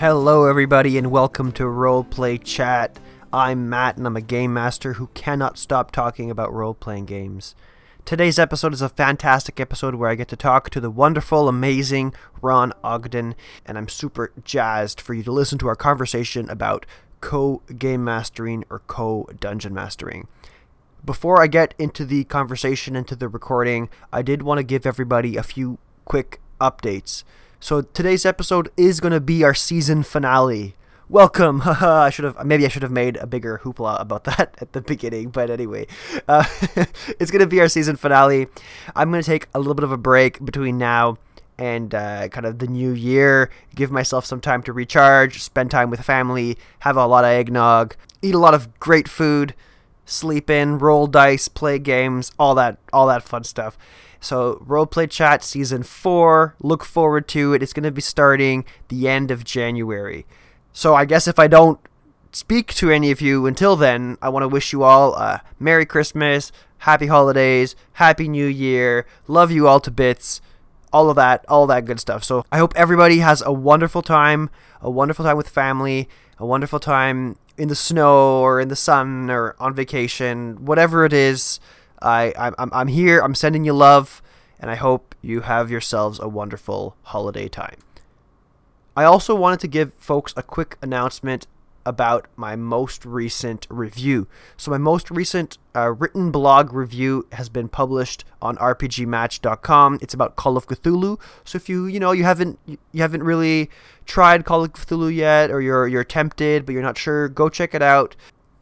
Hello, everybody, and welcome to Roleplay Chat. I'm Matt, and I'm a game master who cannot stop talking about role playing games. Today's episode is a fantastic episode where I get to talk to the wonderful, amazing Ron Ogden, and I'm super jazzed for you to listen to our conversation about co game mastering or co dungeon mastering. Before I get into the conversation, into the recording, I did want to give everybody a few quick updates. So today's episode is going to be our season finale. Welcome. I should have maybe I should have made a bigger hoopla about that at the beginning, but anyway, uh, it's going to be our season finale. I'm going to take a little bit of a break between now and uh, kind of the new year. Give myself some time to recharge, spend time with family, have a lot of eggnog, eat a lot of great food, sleep in, roll dice, play games, all that all that fun stuff. So, Roleplay Chat Season 4, look forward to it. It's going to be starting the end of January. So, I guess if I don't speak to any of you until then, I want to wish you all a Merry Christmas, Happy Holidays, Happy New Year, love you all to bits, all of that, all that good stuff. So, I hope everybody has a wonderful time, a wonderful time with family, a wonderful time in the snow or in the sun or on vacation, whatever it is. I, I'm, I'm here. I'm sending you love, and I hope you have yourselves a wonderful holiday time. I also wanted to give folks a quick announcement about my most recent review. So my most recent uh, written blog review has been published on rpgmatch.com. It's about Call of Cthulhu. So if you, you know, you haven't you haven't really tried Call of Cthulhu yet or you're you're tempted but you're not sure, go check it out.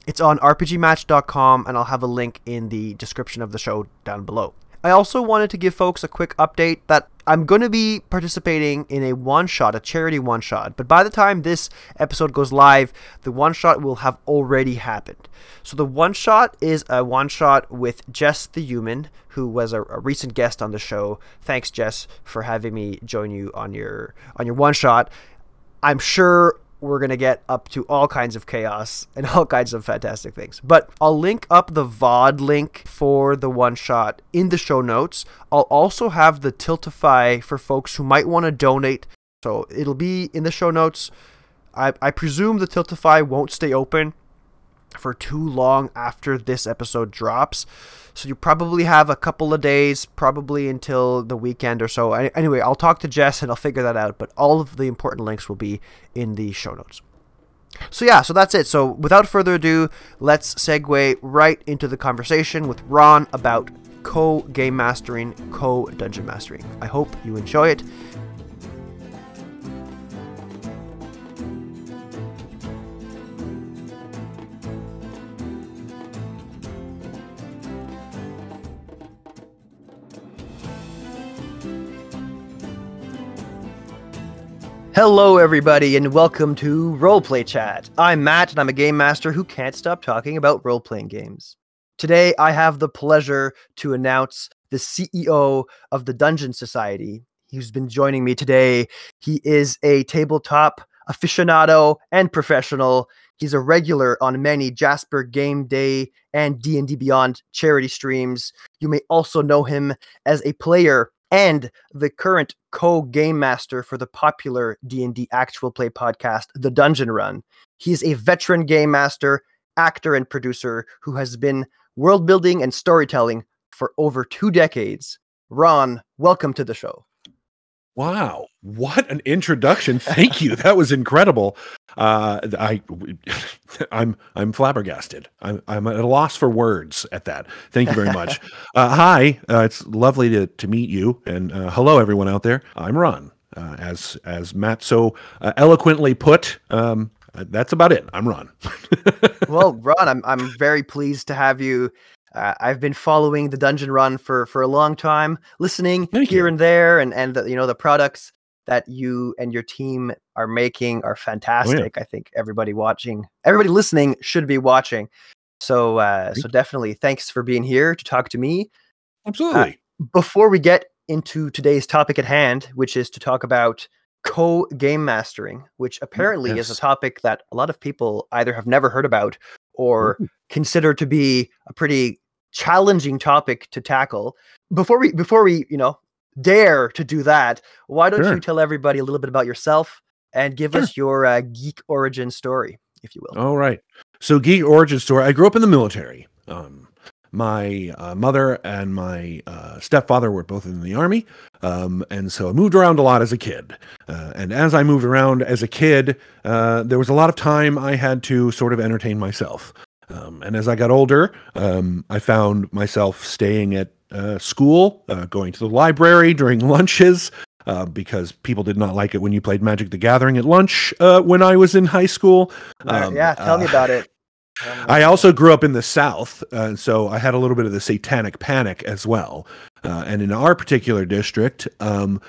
It's on rpgmatch.com, and I'll have a link in the description of the show down below. I also wanted to give folks a quick update that I'm going to be participating in a one shot, a charity one shot. But by the time this episode goes live, the one shot will have already happened. So the one shot is a one shot with Jess the Human, who was a, a, recent guest on the show. Thanks, Jess, for having me join you on your on your one shot. I'm sure we're going to get up to all kinds of chaos and all kinds of fantastic things. But I'll link up the VOD link for the one shot in the show notes. I'll also have the Tiltify for folks who might want to donate. So it'll be in the show notes. I, I presume the Tiltify won't stay open for too long after this episode drops. So you probably have a couple of days, probably until the weekend or so. Anyway, I'll talk to Jess and I'll figure that out, but all of the important links will be in the show notes. So yeah, so that's it. So without further ado, let's segue right into the conversation with Ron about co game mastering, co dungeon mastering. I hope you enjoy it. Hello, everybody, and welcome to Roleplay Chat. I'm Matt, and I'm a game master who can't stop talking about role playing games. Today, I have the pleasure to announce the CEO of the Dungeon Society, who's been joining me today. He is a tabletop aficionado and professional. He's a regular on many Jasper Game Day and D&D Beyond charity streams. You may also know him as a player and the current co-game master for the popular D&D actual play podcast The Dungeon Run. He's a veteran game master, actor and producer who has been world building and storytelling for over 2 decades. Ron, welcome to the show. Wow, what an introduction! Thank you. That was incredible. Uh, I, I'm I'm flabbergasted. I'm I'm at a loss for words at that. Thank you very much. Uh, hi, uh, it's lovely to to meet you, and uh, hello everyone out there. I'm Ron. Uh, as as Matt so uh, eloquently put, um, that's about it. I'm Ron. well, Ron, I'm I'm very pleased to have you uh, I've been following the Dungeon Run for for a long time, listening Thank here you. and there, and and the, you know the products that you and your team are making are fantastic. Oh, yeah. I think everybody watching, everybody listening should be watching. So uh, so definitely, thanks for being here to talk to me. Absolutely. Uh, before we get into today's topic at hand, which is to talk about co game mastering, which apparently yes. is a topic that a lot of people either have never heard about or Ooh. consider to be a pretty challenging topic to tackle. Before we before we, you know, dare to do that, why don't sure. you tell everybody a little bit about yourself and give Sure. us your uh, geek origin story, if you will. All right. So, geek origin story. I grew up in the military. Um, my uh, mother and my uh, stepfather were both in the army, um, and so I moved around a lot as a kid. Uh, and as I moved around as a kid, uh, there was a lot of time I had to sort of entertain myself. Um, and as I got older, um, I found myself staying at uh, school, uh, going to the library during lunches, uh, because people did not like it when you played Magic the Gathering at lunch uh, when I was in high school. Um, yeah, tell me uh, about it. I also grew up in the South, uh, so I had a little bit of the satanic panic as well. Uh, and in our particular district, um,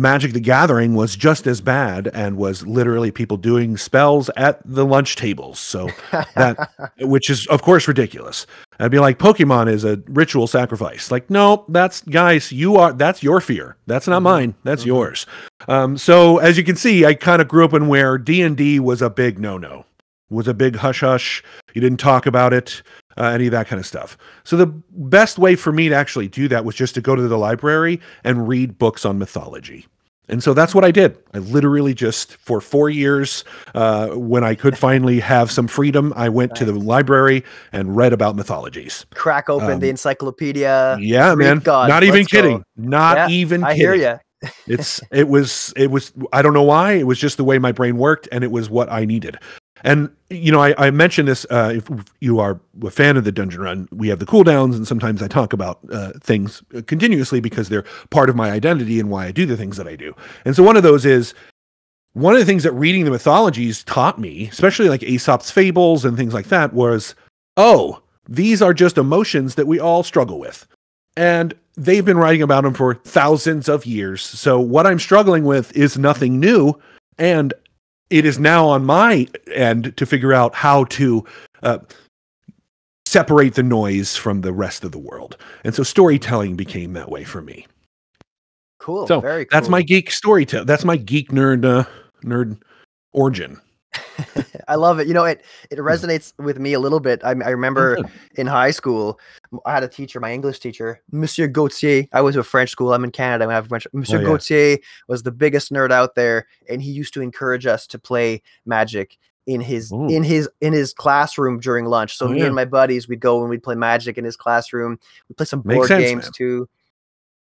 Magic the Gathering was just as bad and was literally people doing spells at the lunch tables. So, that- which is, of course, ridiculous. I'd be like, Pokemon is a ritual sacrifice. Like, no, that's, guys, you are, that's your fear. That's not Mhm. mine. That's Mhm. yours. Um, so, as you can see, I kind of grew up in where D&D was a big no-no was a big hush hush. You didn't talk about it, uh, any of that kind of stuff. So the best way for me to actually do that was just to go to the library and read books on mythology. And so that's what I did. I literally just for four years, uh, when I could finally have some freedom, I went to the library and read about mythologies. Crack open Um, the encyclopedia. yeah, man. gods, Not even go. kidding. Not Yeah, even I kidding hear you. it's it was it was i don't know why it was just the way my brain worked and it was what i needed and you know i, I mentioned this uh, if you are a fan of the dungeon run we have the cooldowns and sometimes i talk about uh, things continuously because they're part of my identity and why i do the things that i do. And so one of those is one of the things that reading the mythologies taught me especially like aesop's fables and things like that was oh these are just emotions that we all struggle with. And they've been writing about them for thousands of years. So what I'm struggling with is nothing new, and it is now on my end to figure out how to uh, separate the noise from the rest of the world. And so storytelling became that way for me. Cool. so very cool. that's my geek storytelling. That's my geek nerd uh, nerd origin. I love it. You know, it it resonates with me a little bit. I, I remember in high school, I had a teacher, my English teacher, Monsieur Gauthier. I went to a French school. I'm in Canada. I have French. Monsieur Oh, yeah. Gauthier was the biggest nerd out there, and he used to encourage us to play Magic in his Ooh. in his in his classroom during lunch. So Oh, me yeah. and my buddies, we'd go and we'd play Magic in his classroom. We play some board sense, games man. too.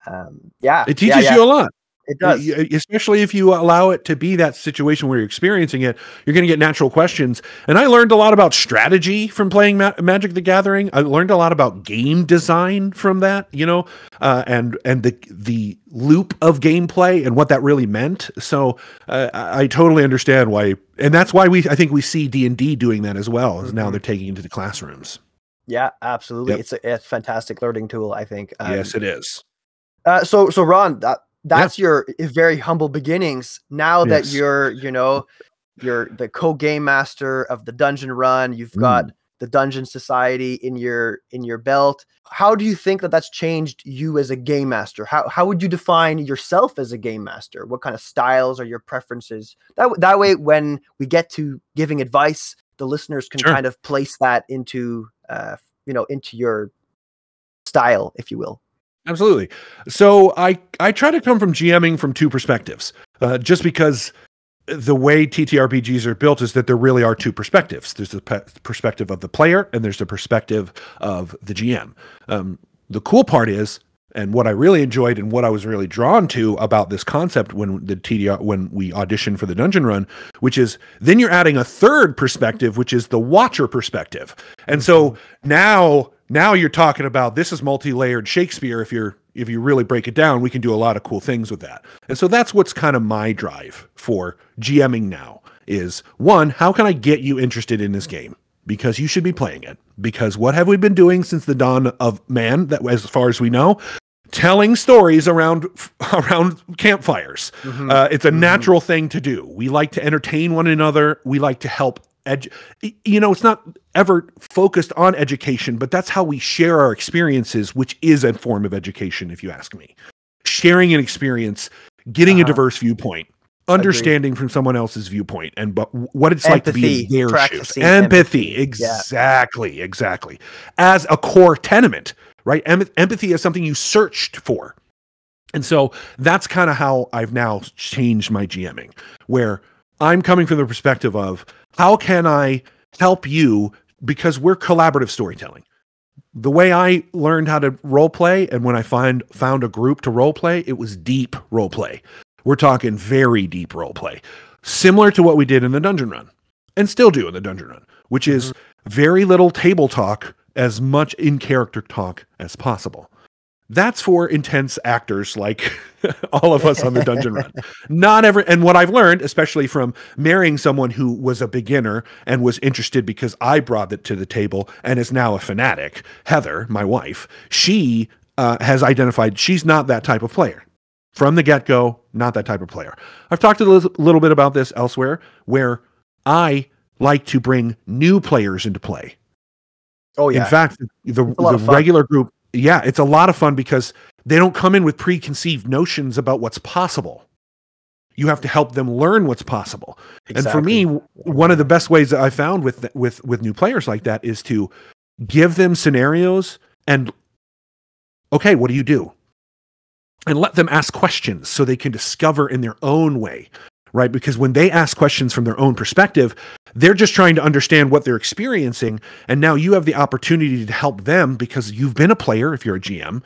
Um, yeah, It teaches yeah, you a lot. It does. Especially if you allow it to be that situation where you're experiencing it you're going to get natural questions and i learned a lot about strategy from playing Ma- magic the gathering i learned a lot about game design from that you know uh, and and the the loop of gameplay and what that really meant so uh, I, I totally understand why and that's why we i think we see d&d doing that as well as now they're taking it into the classrooms Yeah, absolutely. Yep. It's a, a fantastic learning tool. I think. Um, yes it is Uh, so so Ron, that that's your very humble beginnings. Now that you're, you know, you're the co-game master of the dungeon run. You've Mm. got the dungeon society in your in your belt. How do you think that that's changed you as a game master? How how would you define yourself as a game master? What kind of styles are your preferences? That that way, when we get to giving advice, the listeners can Sure. kind of place that into uh, you know into your style, if you will. Absolutely. So I I try to come from GMing from two perspectives. Uh, just because the way TTRPGs are built is that there really are two perspectives. There's the pe- perspective of the player, and there's the perspective of the GM. Um, the cool part is, and what I really enjoyed, and what I was really drawn to about this concept when the TDR when we auditioned for the dungeon run, which is then you're adding a third perspective, which is the watcher perspective. And so now now you're talking about this is multi-layered Shakespeare if you're if you really break it down, we can do a lot of cool things with that. And so that's what's kind of my drive for GMing now is one, how can I get you interested in this game? Because you should be playing it. Because what have we been doing since the dawn of man that as far as we know? Telling stories around around campfires. Mhm. Uh, it's a Mhm. natural thing to do. We like to entertain one another. We like to help. Edu- you know, it's not ever focused on education, but that's how we share our experiences, which is a form of education, if you ask me. Sharing an experience, getting a Uh-huh. diverse viewpoint, understanding from someone else's viewpoint, and but what it's like to be Empathy, in their shoes. Empathy, empathy, yeah. exactly, exactly. As a core tenement, right? Em- empathy is something you searched for. And so that's kind of how I've now changed my GMing, where I'm coming from the perspective of how can I help you because we're collaborative storytelling. The way I learned how to role play and when I find found a group to role play, it was deep role play. We're talking very deep role play. Similar to what we did in the dungeon run and still do in the dungeon run, which is mm-hmm. very little table talk as much in character talk as possible. That's for intense actors like all of us on the dungeon run. Not every, and what I've learned, especially from marrying someone who was a beginner and was interested because I brought it to the table and is now a fanatic, Heather, my wife, she uh, has identified she's not that type of player. From the get go, not that type of player. I've talked a little, little bit about this elsewhere where I like to bring new players into play. Oh yeah. In fact, the, the regular group, yeah, it's a lot of fun because they don't come in with preconceived notions about what's possible. You have to help them learn what's possible. And for me, one of the best ways that I found with with with new players like that is to give them scenarios and okay, what do you do? And let them ask questions so they can discover in their own way, right? Because when they ask questions from their own perspective, they're just trying to understand what they're experiencing. And now you have the opportunity to help them because you've been a player if you're a GM.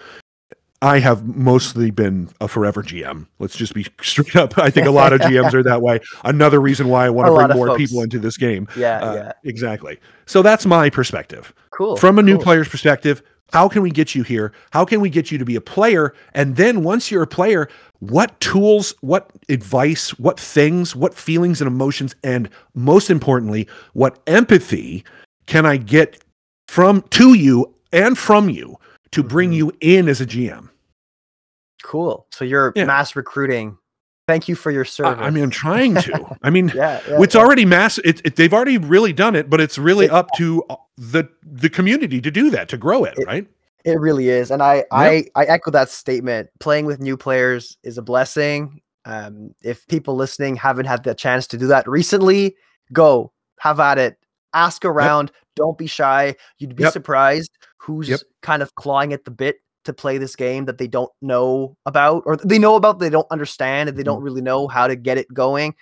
I have mostly been a forever GM. Let's just be straight up. I think a lot of GMs are that way. Another reason why I want to bring more folks. people into this game. yeah, Uh, yeah. Exactly. So that's my perspective. Cool. From a new cool. player's perspective, how can we get you here? How can we get you to be a player? And then once you're a player, what tools, what advice, what things, what feelings and emotions, and most importantly, what empathy can I get from to you and from you to bring Mhm. you in as a GM? Cool. So you're Yeah. mass recruiting. Thank you for your service. I mean, I'm trying to. I mean, yeah, yeah, it's yeah. already mass. It, it, they've already really done it, but it's really up to uh, the the community to do that, to grow it, It- right? It really is, and I I I echo that statement. Playing with new players is a blessing. Um, if people listening haven't had the chance to do that recently, go have at it. Ask around. Don't be shy. You'd be Yep. surprised who's Yep. kind of clawing at the bit to play this game that they don't know about, or they know about, they don't understand, and they don't Mm-hmm. really know how to get it going.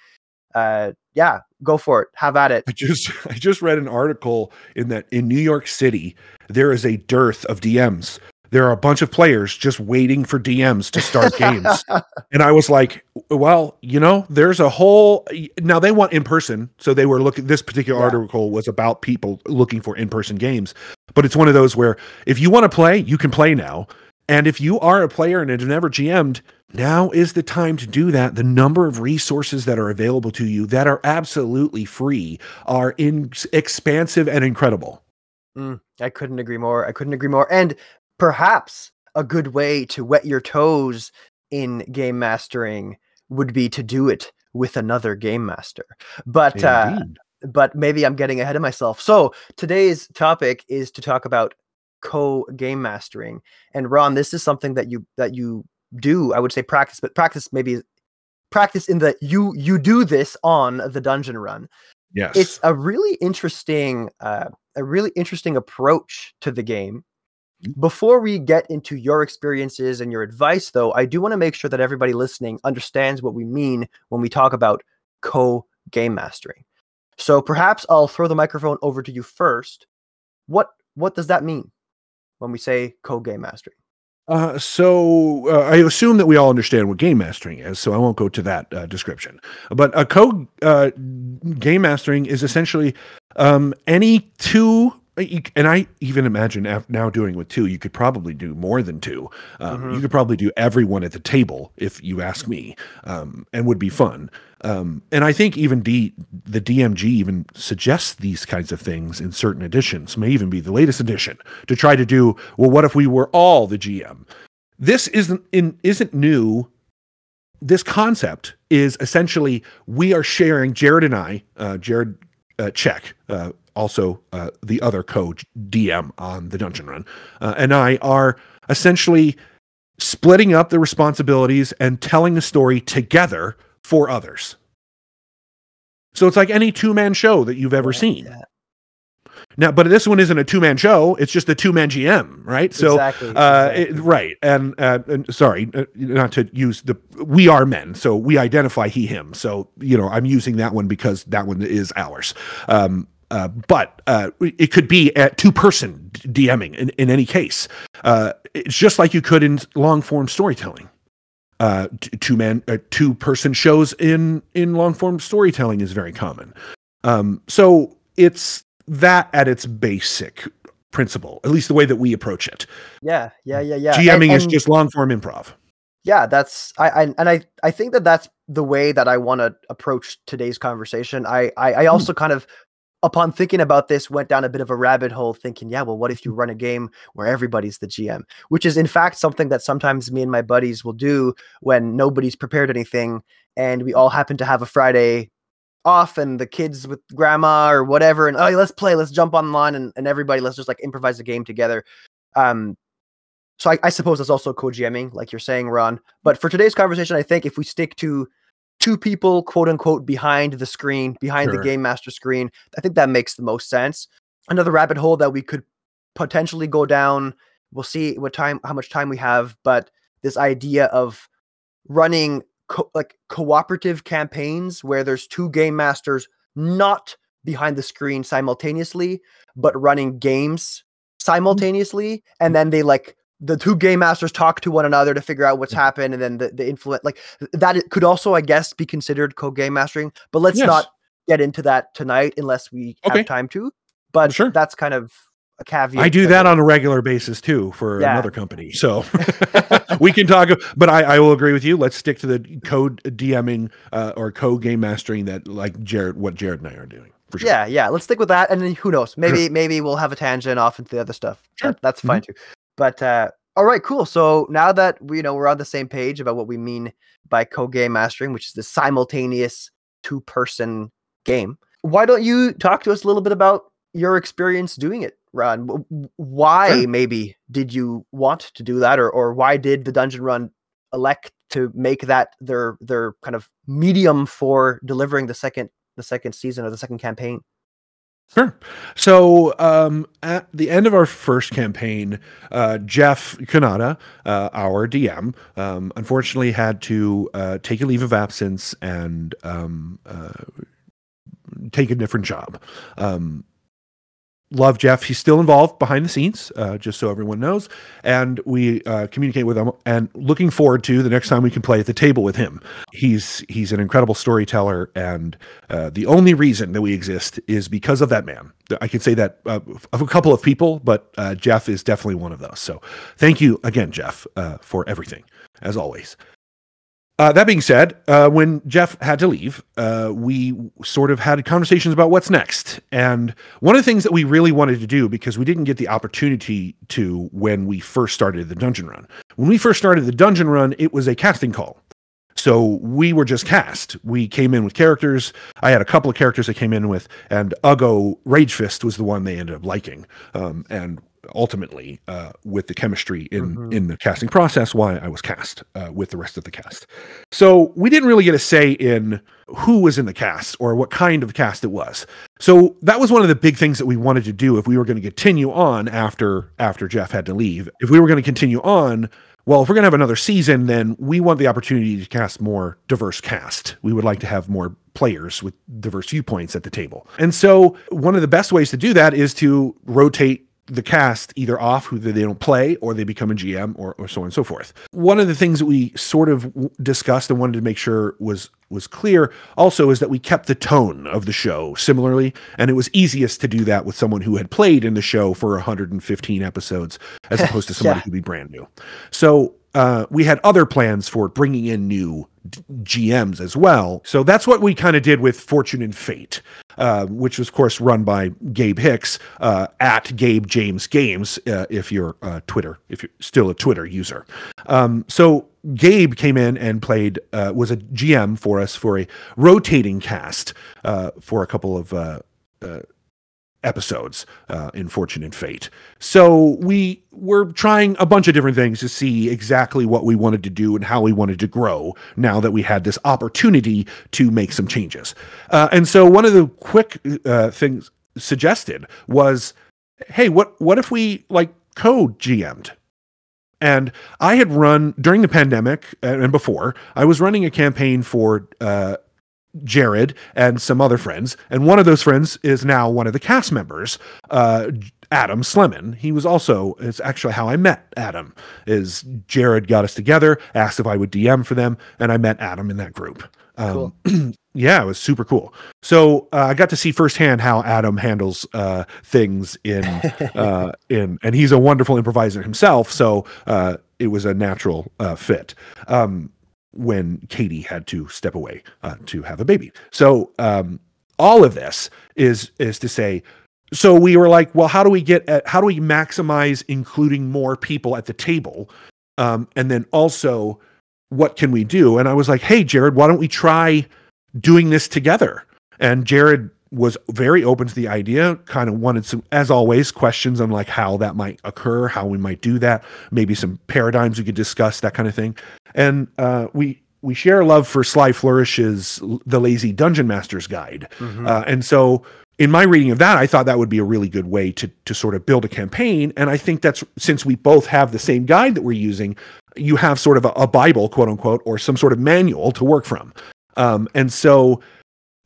Uh, yeah, go for it. Have at it. I just I just read an article in that in New York City there is a dearth of DMs. There are a bunch of players just waiting for DMs to start games. And I was like, well, you know, there's a whole now they want in person. So they were looking this particular Yeah. article was about people looking for in-person games. But it's one of those where if you want to play, you can play now. And if you are a player and have never GM'd, now is the time to do that. The number of resources that are available to you that are absolutely free are in expansive and incredible. Mm, I couldn't agree more. I couldn't agree more. And perhaps a good way to wet your toes in game mastering would be to do it with another game master. But uh. But maybe I'm getting ahead of myself. So today's topic is to talk about co game mastering. And Ron, this is something that you that you do. I would say practice, but practice maybe practice in the you you do this on the dungeon run yes. it's a really interesting uh, a really interesting approach to the game Mm. before we get into your experiences and your advice though i do want to make sure that everybody listening understands what we mean when we talk about co game mastering so perhaps i'll throw the microphone over to you first what what does that mean when we say co game mastering Uh, so uh, I assume that we all understand what game mastering is, so I won't go to that uh, description. But a co uh, game mastering is essentially um, any two, and I even imagine now doing with two, you could probably do more than two. Um, Mhm. You could probably do everyone at the table, if you ask me, um, and would be fun. Um, and I think even D, the DMG even suggests these kinds of things in certain editions, may even be the latest edition, to try to do well. What if we were all the GM? This isn't in isn't new. This concept is essentially we are sharing. Jared and I, uh, Jared uh, Check, uh, also uh, the other co DM on the Dungeon Run, uh, and I are essentially splitting up the responsibilities and telling the story together for others. So it's like any two man show that you've ever seen. Now, but this one isn't a two man show; it's just a two man GM, right? So, Exactly, uh, exactly. it- right, and, uh, and sorry, uh, not to use the we are men, so we identify he him. So you know, I'm using that one because that one is ours. Um, uh, but uh, it could be at two person DMing in, in any case. Uh, it's just like you could in long form storytelling. Uh, two man, uh, two person shows in in long form storytelling is very common. Um, so it's that at its basic principle, at least the way that we approach it. Yeah, yeah, yeah, yeah. GMing And- is just long form improv. yeah that's I, I and i i think that that's the way that i want to approach today's conversation i i, I also kind of upon thinking about this went down a bit of a rabbit hole thinking yeah well what if you run a game where everybody's the gm which is in fact something that sometimes me and my buddies will do when nobody's prepared anything and we all happen to have a friday off and the kids with grandma or whatever and oh let's play let's jump online and, and everybody let's just like improvise a game together um so I, I suppose that's also co-GMing, like you're saying, Ron. But for today's conversation, I think if we stick to two people, quote unquote, behind the screen, behind Sure. the game master screen, I think that makes the most sense. Another rabbit hole that we could potentially go down. We'll see what time, how much time we have. But this idea of running co- like cooperative campaigns where there's two game masters not behind the screen simultaneously, but running games mm-hmm. simultaneously, and then they like the two game masters talk to one another to figure out what's happened, and then the, the influence like that it could also, I guess, be considered co-game mastering. But let's Yes. not get into that tonight unless we Okay. have time to. But Sure. that's kind of a caveat. I do that on a regular basis too for Yeah. another company. So we can talk, but I, I will agree with you. Let's stick to the co DMing uh, or co game mastering that like Jared, what Jared and I are doing for sure. Yeah, yeah. Let's stick with that, and then who knows? Maybe maybe we'll have a tangent off into the other stuff. Sure. That- that's fine too. But uh, all right, cool. So now that we you know we're on the same page about what we mean by co-game mastering, which is the simultaneous two-person game, why don't you talk to us a little bit about your experience doing it, Ron? Why Sure. maybe did you want to do that, or or why did the Dungeon Run elect to make that their their kind of medium for delivering the second the second season or the second campaign? Sure. So um, at the end of our first campaign, uh, Jeff Kanata, uh, our DM, um, unfortunately had to uh, take a leave of absence and um, uh, take a different job. Um, love Jeff. He's still involved behind the scenes, uh, just so everyone knows. And we uh, communicate with him and looking forward to the next time we can play at the table with him. He's he's an incredible storyteller, and uh, the only reason that we exist is because of that man. I could say that uh, of a couple of people, but uh, Jeff is definitely one of those. So thank you again, Jeff, uh, for everything, as always. Uh, that being said, uh, when Jeff had to leave, uh, we sort of had conversations about what's next. And one of the things that we really wanted to do, because we didn't get the opportunity to when we first started the dungeon run, when we first started the dungeon run, it was a casting call. So we were just cast. We came in with characters. I had a couple of characters I came in with, and Ugo Ragefist was the one they ended up liking. Um, and ultimately, uh, with the chemistry in Mhm. in the casting process, why I was cast uh, with the rest of the cast. So we didn't really get a say in who was in the cast or what kind of cast it was. So that was one of the big things that we wanted to do if we were going to continue on after after Jeff had to leave. If we were going to continue on, well, if we're going to have another season, then we want the opportunity to cast more diverse cast. We would like to have more players with diverse viewpoints at the table. And so one of the best ways to do that is to rotate the cast either off who they don't play or they become a GM or, or so on and so forth. One of the things that we sort of w- discussed and wanted to make sure was was clear also is that we kept the tone of the show similarly and it was easiest to do that with someone who had played in the show for 115 episodes as opposed to somebody Yeah. who'd be brand new. So uh, we had other plans for bringing in new d- GMs as well. So that's what we kind of did with Fortune and Fate, uh, which was, of course, run by Gabe Hicks uh, at Gabe James Games, uh, if you're Twitter, if you're still a Twitter user. Um, so Gabe came in and played, uh, was a GM for us for a rotating cast uh, for a couple of episodes uh, in Fortune and Fate. So we were trying a bunch of different things to see exactly what we wanted to do and how we wanted to grow now that we had this opportunity to make some changes. Uh, and so one of the quick uh, things suggested was, "Hey, what what if we like co GM'd?" And I had run during the pandemic and before. I was running a campaign for uh, Jared and some other friends, and one of those friends is now one of the cast members, uh, Adam Slemon. He was also it's actually how I met Adam. Is Jared got us together, asked if I would DM for them, and I met Adam in that group. Um, cool. yeah, it was super cool. So uh, I got to see firsthand how Adam handles uh, things in uh, in, and he's a wonderful improviser himself. So uh, it was a natural uh, fit. Um, when Katie had to step away uh, to have a baby. So um, all of this is is to say. So we were like, well, how do we get at, how do we maximize including more people at the table, um, and then also what can we do? And I was like, hey, Jared, why don't we try doing this together? And Jared was very open to the idea, kind of wanted some, as always, questions on like how that might occur, how we might do that, maybe some paradigms we could discuss, that kind of thing. And uh, we we share a love for Sly Flourish's The Lazy Dungeon Master's Guide, mm-hmm. uh, and so in my reading of that, I thought that would be a really good way to to sort of build a campaign. And I think that's since we both have the same guide that we're using, you have sort of a, a Bible, quote unquote, or some sort of manual to work from. Um, and so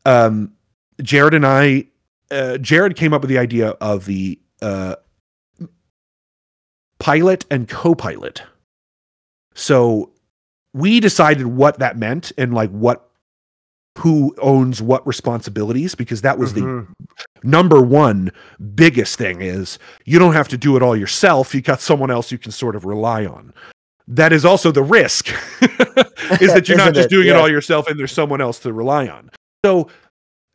um, Jared and I, uh, Jared came up with the idea of the uh, pilot and co-pilot. So we decided what that meant and like what who owns what responsibilities because that was mm-hmm. the number one biggest thing is you don't have to do it all yourself you got someone else you can sort of rely on that is also the risk is that you're not just doing yeah. it all yourself and there's someone else to rely on so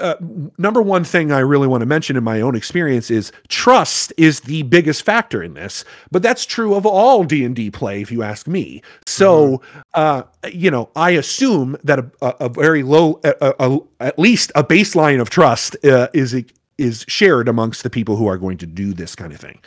uh, number one thing I really want to mention in my own experience is trust is the biggest factor in this, but that's true of all D and D play, if you ask me. So, mm-hmm. uh, you know, I assume that a, a, a very low, a, at least a baseline of trust uh, is is shared amongst the people who are going to do this kind of thing.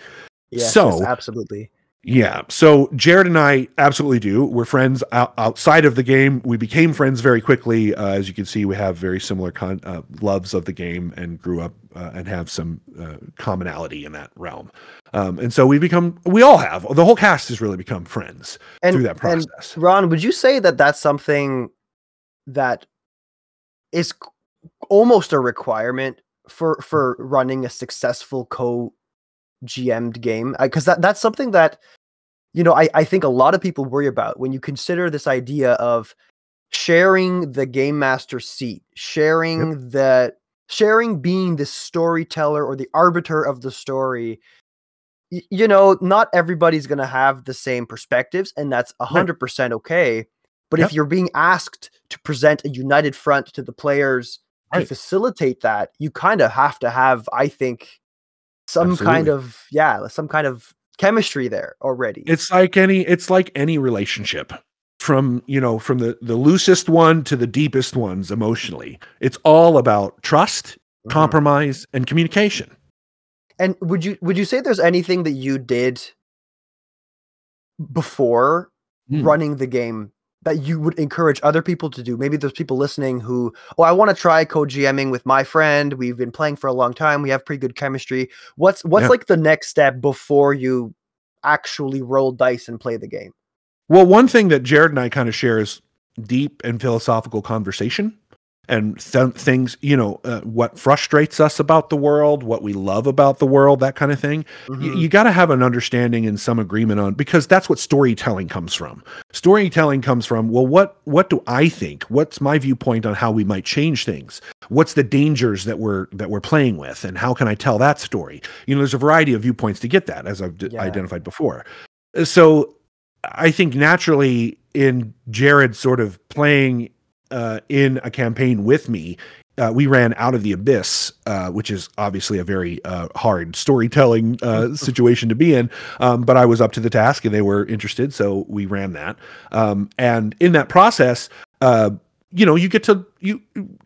Yes, so, yes, absolutely. Yeah. So Jared and I absolutely do. We're friends out, outside of the game. We became friends very quickly. Uh, as you can see, we have very similar con- uh, loves of the game and grew up uh, and have some uh, commonality in that realm. Um, and so we become, we all have, the whole cast has really become friends and, through that process. Ron, would you say that that's something that is almost a requirement for for running a successful co GM'd game because that that's something that you know I, I think a lot of people worry about when you consider this idea of sharing the game master seat sharing yep. the sharing being the storyteller or the arbiter of the story y- you know not everybody's going to have the same perspectives and that's 100% right. okay but yep. if you're being asked to present a united front to the players right. to facilitate that you kind of have to have i think some Absolutely. kind of yeah, some kind of chemistry there already. It's like any it's like any relationship from you know from the the loosest one to the deepest ones emotionally it's all about trust mm-hmm. compromise and communication and would you would you say there's anything that you did before mm. running the game that you would encourage other people to do? Maybe there's people listening who, oh, I want to try co-GMing with my friend. We've been playing for a long time. We have pretty good chemistry. What's what's yeah. like the next step before you actually roll dice and play the game? Well, one thing that Jared and I kind of share is deep and philosophical conversation and th- things you know uh, what frustrates us about the world what we love about the world that kind of thing mm-hmm. y- you got to have an understanding and some agreement on because that's what storytelling comes from. Storytelling comes from well what what do i think? What's my viewpoint on how we might change things? What's the dangers that we're that we're playing with and how can i tell that story? You know there's a variety of viewpoints to get that as i've d- yeah. identified before. So i think naturally in jared sort of playing uh, in a campaign with me. Uh, we ran out of the abyss, uh, which is obviously a very uh, hard storytelling uh, situation to be in. Um, but I was up to the task, and they were interested, so we ran that. Um, and in that process, uh, you know, you get to you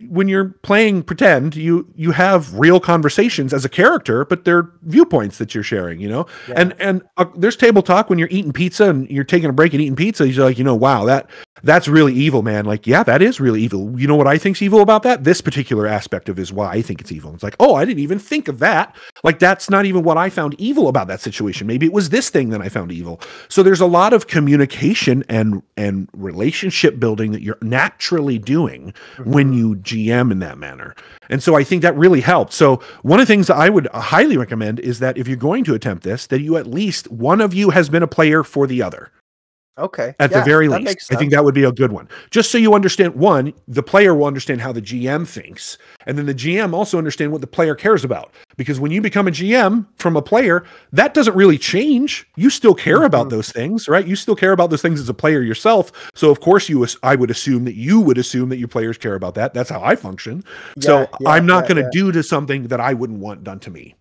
when you're playing pretend, you you have real conversations as a character, but they're viewpoints that you're sharing, you know. Yeah. And and uh, there's table talk when you're eating pizza and you're taking a break and eating pizza. You're like, you know, wow, that that's really evil, man. Like, yeah, that is really evil. You know what I think's evil about that? This particular aspect of is why I think it's evil. It's like, oh, I didn't even think of that. Like, that's not even what I found evil about that situation. Maybe it was this thing that I found evil. So there's a lot of communication and and relationship building that you're naturally doing when you GM in that manner. And so I think that really helped. So one of the things that I would highly recommend is that if you're going to attempt this, that you at least one of you has been a player for the other Okay. at Yeah, the very least. I think that would be a good one. Just so you understand, one, the player will understand how the GM thinks, and then the GM also understand what the player cares about. Because when you become a GM from a player, that doesn't really change. You still care about Mhm. those things, right? You still care about those things as a player yourself. So of course you I would assume that you would assume that your players care about that. That's how I function. so Yeah, yeah, I'm not yeah, going to yeah. do to something that I wouldn't want done to me.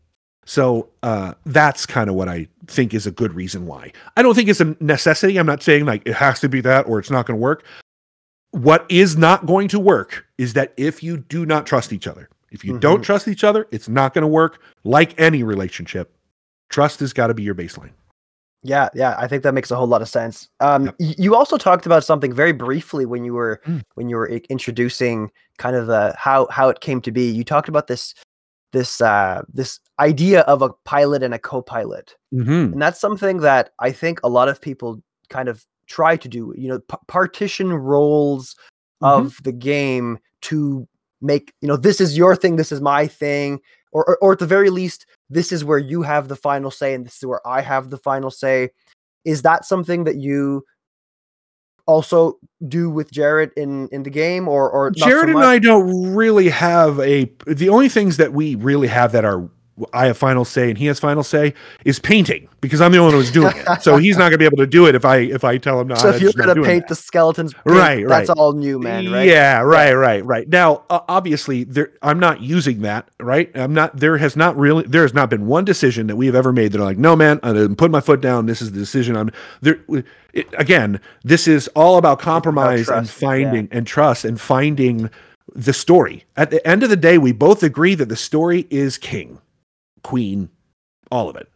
So uh, that's kind of what I think is a good reason why. I don't think it's a necessity. I'm not saying like it has to be that or it's not going to work. What is not going to work is that if you do not trust each other, if you don't Mhm. trust each other, it's not going to work. Like any relationship, trust has got to be your baseline. Yeah, yeah, I think that makes a whole lot of sense. Um, Yep. you also talked about something very briefly when you were Mm. when you were i- introducing kind of the how how it came to be. You talked about this this uh this idea of a pilot and a co-pilot, Mm-hmm. and that's something that I think a lot of people kind of try to do. You know, p- partition roles Mm-hmm. of the game to make you know this is your thing, this is my thing, or, or or at the very least, this is where you have the final say, and this is where I have the final say. Is that something that you also do with Jared in in the game, or or not so Jared and? I don't really have a. The only things that we really have that are I have final say and he has final say is painting because I'm the only one who's doing it. So he's not going to be able to do it if I if I tell him no. So if you're gonna paint that. the skeletons, pink, Right, That's all new, man. Right? Yeah, right, right, right. Now, uh, obviously, there I'm not using that. Right, I'm not. There has not really. There has not been one decision that we have ever made that are like, no, man, I'm putting my foot down. This is the decision. I'm there. It, again, this is all about compromise and trust, yeah. finding and trust and finding the story. At the end of the day, we both agree that the story is king, queen, all of it.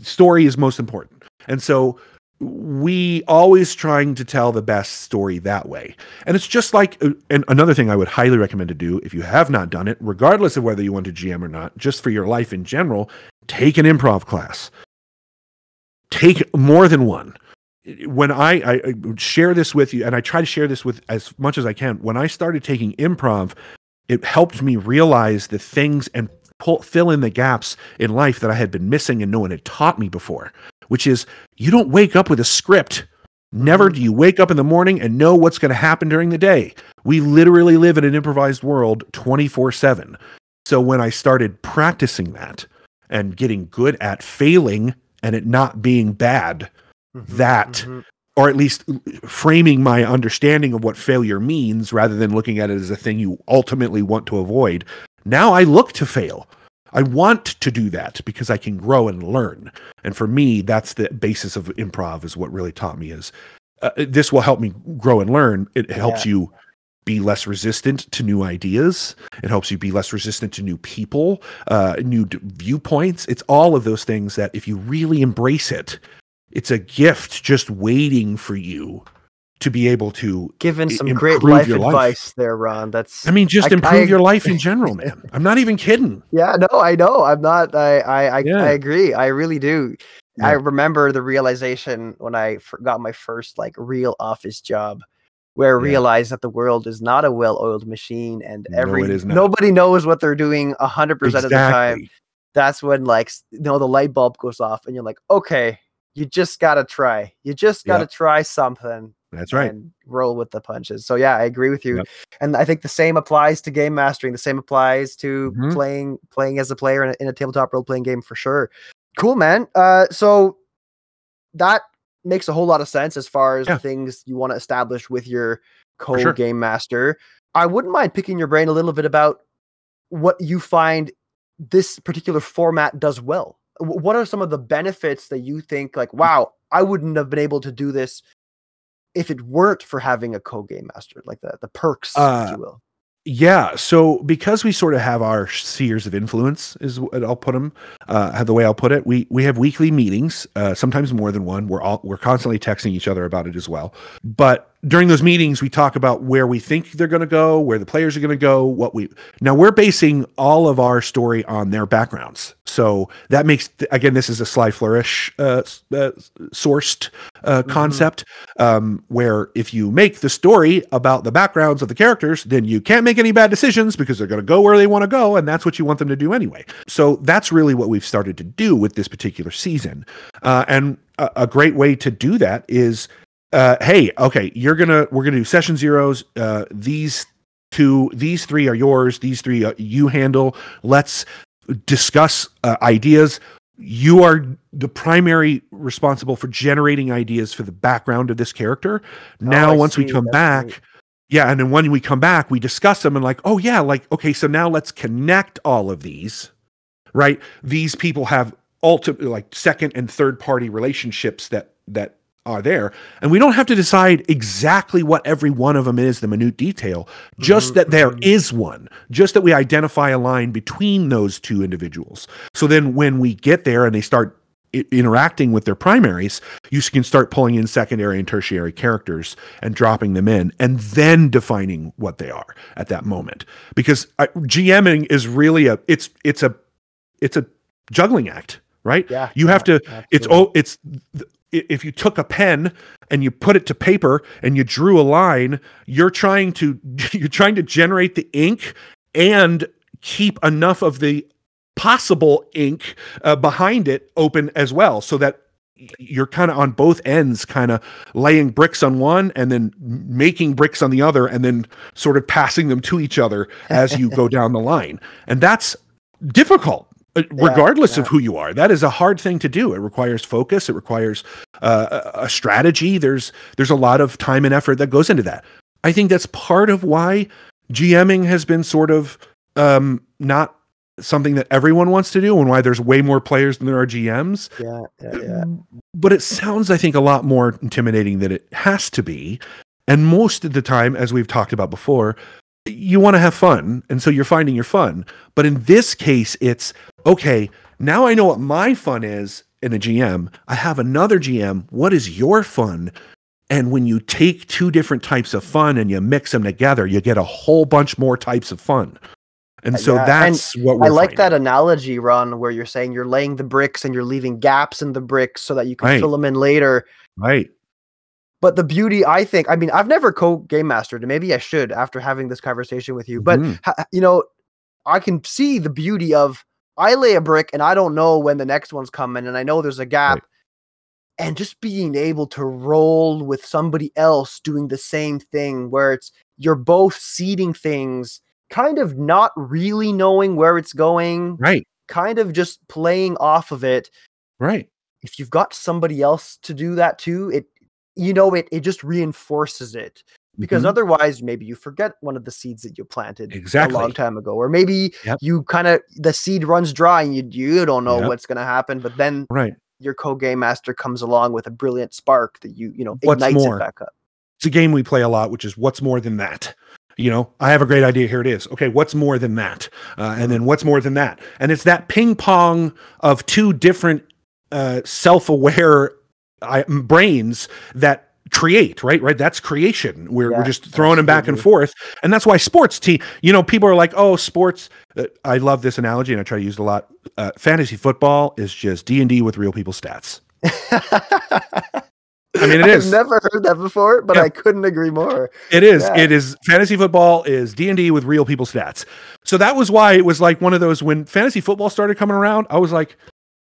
Story is most important, and so we always trying to tell the best story that way. And it's just like, uh, and another thing I would highly recommend to do if you have not done it, regardless of whether you want to GM or not, just for your life in general, take an improv class. Take more than one. When I, I I share this with you, and I try to share this with as much as I can, when I started taking improv, it helped me realize the things and pull, fill in the gaps in life that I had been missing and no one had taught me before, which is you don't wake up with a script. Never Mhm. do you wake up in the morning and know what's going to happen during the day. We literally live in an improvised world 24 7. So when I started practicing that and getting good at failing and it not being bad, Mhm, that mhm. or at least framing my understanding of what failure means rather than looking at it as a thing you ultimately want to avoid. Now I look to fail. I want to do that because I can grow and learn. And for me, that's the basis of improv is what really taught me is uh, this will help me grow and learn. It helps you be less resistant to new ideas. It helps you be less resistant to new people, uh, new d- viewpoints. It's all of those things that if you really embrace it, it's a gift just waiting for you to be able to. Given some great life your life. advice there, Ron. That's I mean, just I- improve I- your life in general, man. I'm not even kidding. Yeah, no, I know. I'm not. I I I, Yeah. I agree. I really do. I remember the realization when I got my first like real office job, where I Yeah. realized that the world is not a well-oiled machine, and No, every not. nobody knows what they're doing a hundred percent of the time. That's when like you know the light bulb goes off, and you're like, okay, you just gotta try. You just gotta Yep. try something That's right. and roll with the punches. So yeah, I agree with you. Yep. And I think the same applies to game mastering. The same applies to Mhm. playing playing as a player in a, in a tabletop role playing game for sure. Cool, man. Uh, so that makes a whole lot of sense as far as Yeah. the things you want to establish with your co sure. game master. I wouldn't mind picking your brain a little bit about what you find this particular format does well. What are some of the benefits that you think like, wow, I wouldn't have been able to do this if it weren't for having a co-game master, like the the perks, Uh, if you will. Yeah, so because we sort of have our spheres of influence, is what I'll put them. Uh, the way I'll put it, we we have weekly meetings, uh, sometimes more than one. We're all we're constantly texting each other about it as well. But during those meetings we talk about where we think they're going to go where the players are going to go what we now we're basing all of our story on their backgrounds. So that makes again this is a sly flourish uh, uh, sourced uh, mm-hmm. concept um, where if you make the story about the backgrounds of the characters then you can't make any bad decisions because they're going to go where they want to go and that's what you want them to do anyway. So that's really what we've started to do with this particular season. Uh, and a, a great way to do that is uh, hey, okay, you're gonna we're gonna do session zeros. Uh, these two, these three are yours. These three uh, you handle. Let's discuss uh, ideas. You are the primary responsible for generating ideas for the background of this character. Now, oh, once see. we come That's back. Great. Yeah, and then when we come back, we discuss them and like, oh yeah, like okay, so now let's connect all of these, right? These people have ultimate like second and third party relationships that that are there. And we don't have to decide exactly what every one of them is, the minute detail, just mm-hmm. that there mm-hmm. one, just that we identify a line between those two individuals. So then when we get there and they start I- interacting with their primaries, you can start pulling in secondary and tertiary characters and dropping them in and then defining what they are at that moment. Because uh, GMing is really a it's it's a it's a juggling act right? Yeah. You have yeah, to. Absolutely. It's oh, it's if you took a pen and you put it to paper and you drew a line, you're trying to you're trying to generate the ink and keep enough of the possible ink uh, behind it open as well, so that you're kind of on both ends, kind of laying bricks on one and then making bricks on the other, and then sort of passing them to each other as you go down the line, and that's difficult regardless yeah, yeah. of who you are that is a hard thing to do. It requires focus. It requires uh, a strategy. There's there's a lot of time and effort that goes into that. I think that's part of why gming has been sort of um, not something that everyone wants to do and why there's way more players than there are gms yeah, yeah, yeah. but it sounds i think a lot more intimidating than it has to be. And most of the time as we've talked about before you want to have fun and so you're finding your fun but in this case it's okay now i know what my fun is in a gm i have another gm what is your fun and when you take two different types of fun and you mix them together you get a whole bunch more types of fun and so yeah, that's and what I like finding. that analogy, Ron, where you're saying you're laying the bricks and you're leaving gaps in the bricks so that you can right. fill them in later. Right. But the beauty, I think, I mean, I've never co game mastered, and maybe I should after having this conversation with you. But mm-hmm. you know, I can see the beauty of I lay a brick and I don't know when the next one's coming, and I know there's a gap. Right. And just being able to roll with somebody else doing the same thing, where it's you're both seeding things, kind of not really knowing where it's going, right? Kind of just playing off of it, right? If you've got somebody else to do that too, it you know it it just reinforces it because mm-hmm. otherwise maybe you forget one of the seeds that you planted exactly a long time ago or maybe yep. you kind of the seed runs dry and you you don't know yep. what's going to happen but then right your co-game master comes along with a brilliant spark that you you know what's ignites more? it back up it's a game we play a lot which is what's more than that you know i have a great idea here it is okay what's more than that uh, and then what's more than that and it's that ping pong of two different uh, self-aware I, brains that create right right that's creation we're, yeah, we're just throwing them back and forth and that's why sports team you know people are like oh sports uh, i love this analogy and i try to use it a lot uh, fantasy football is just d&d with real people stats I mean, it is. I've never heard that before, but yeah. I couldn't agree more. It is. Yeah. It is. Fantasy football is D and D with real people stats. So that was why it was like one of those when fantasy football started coming around. I was like,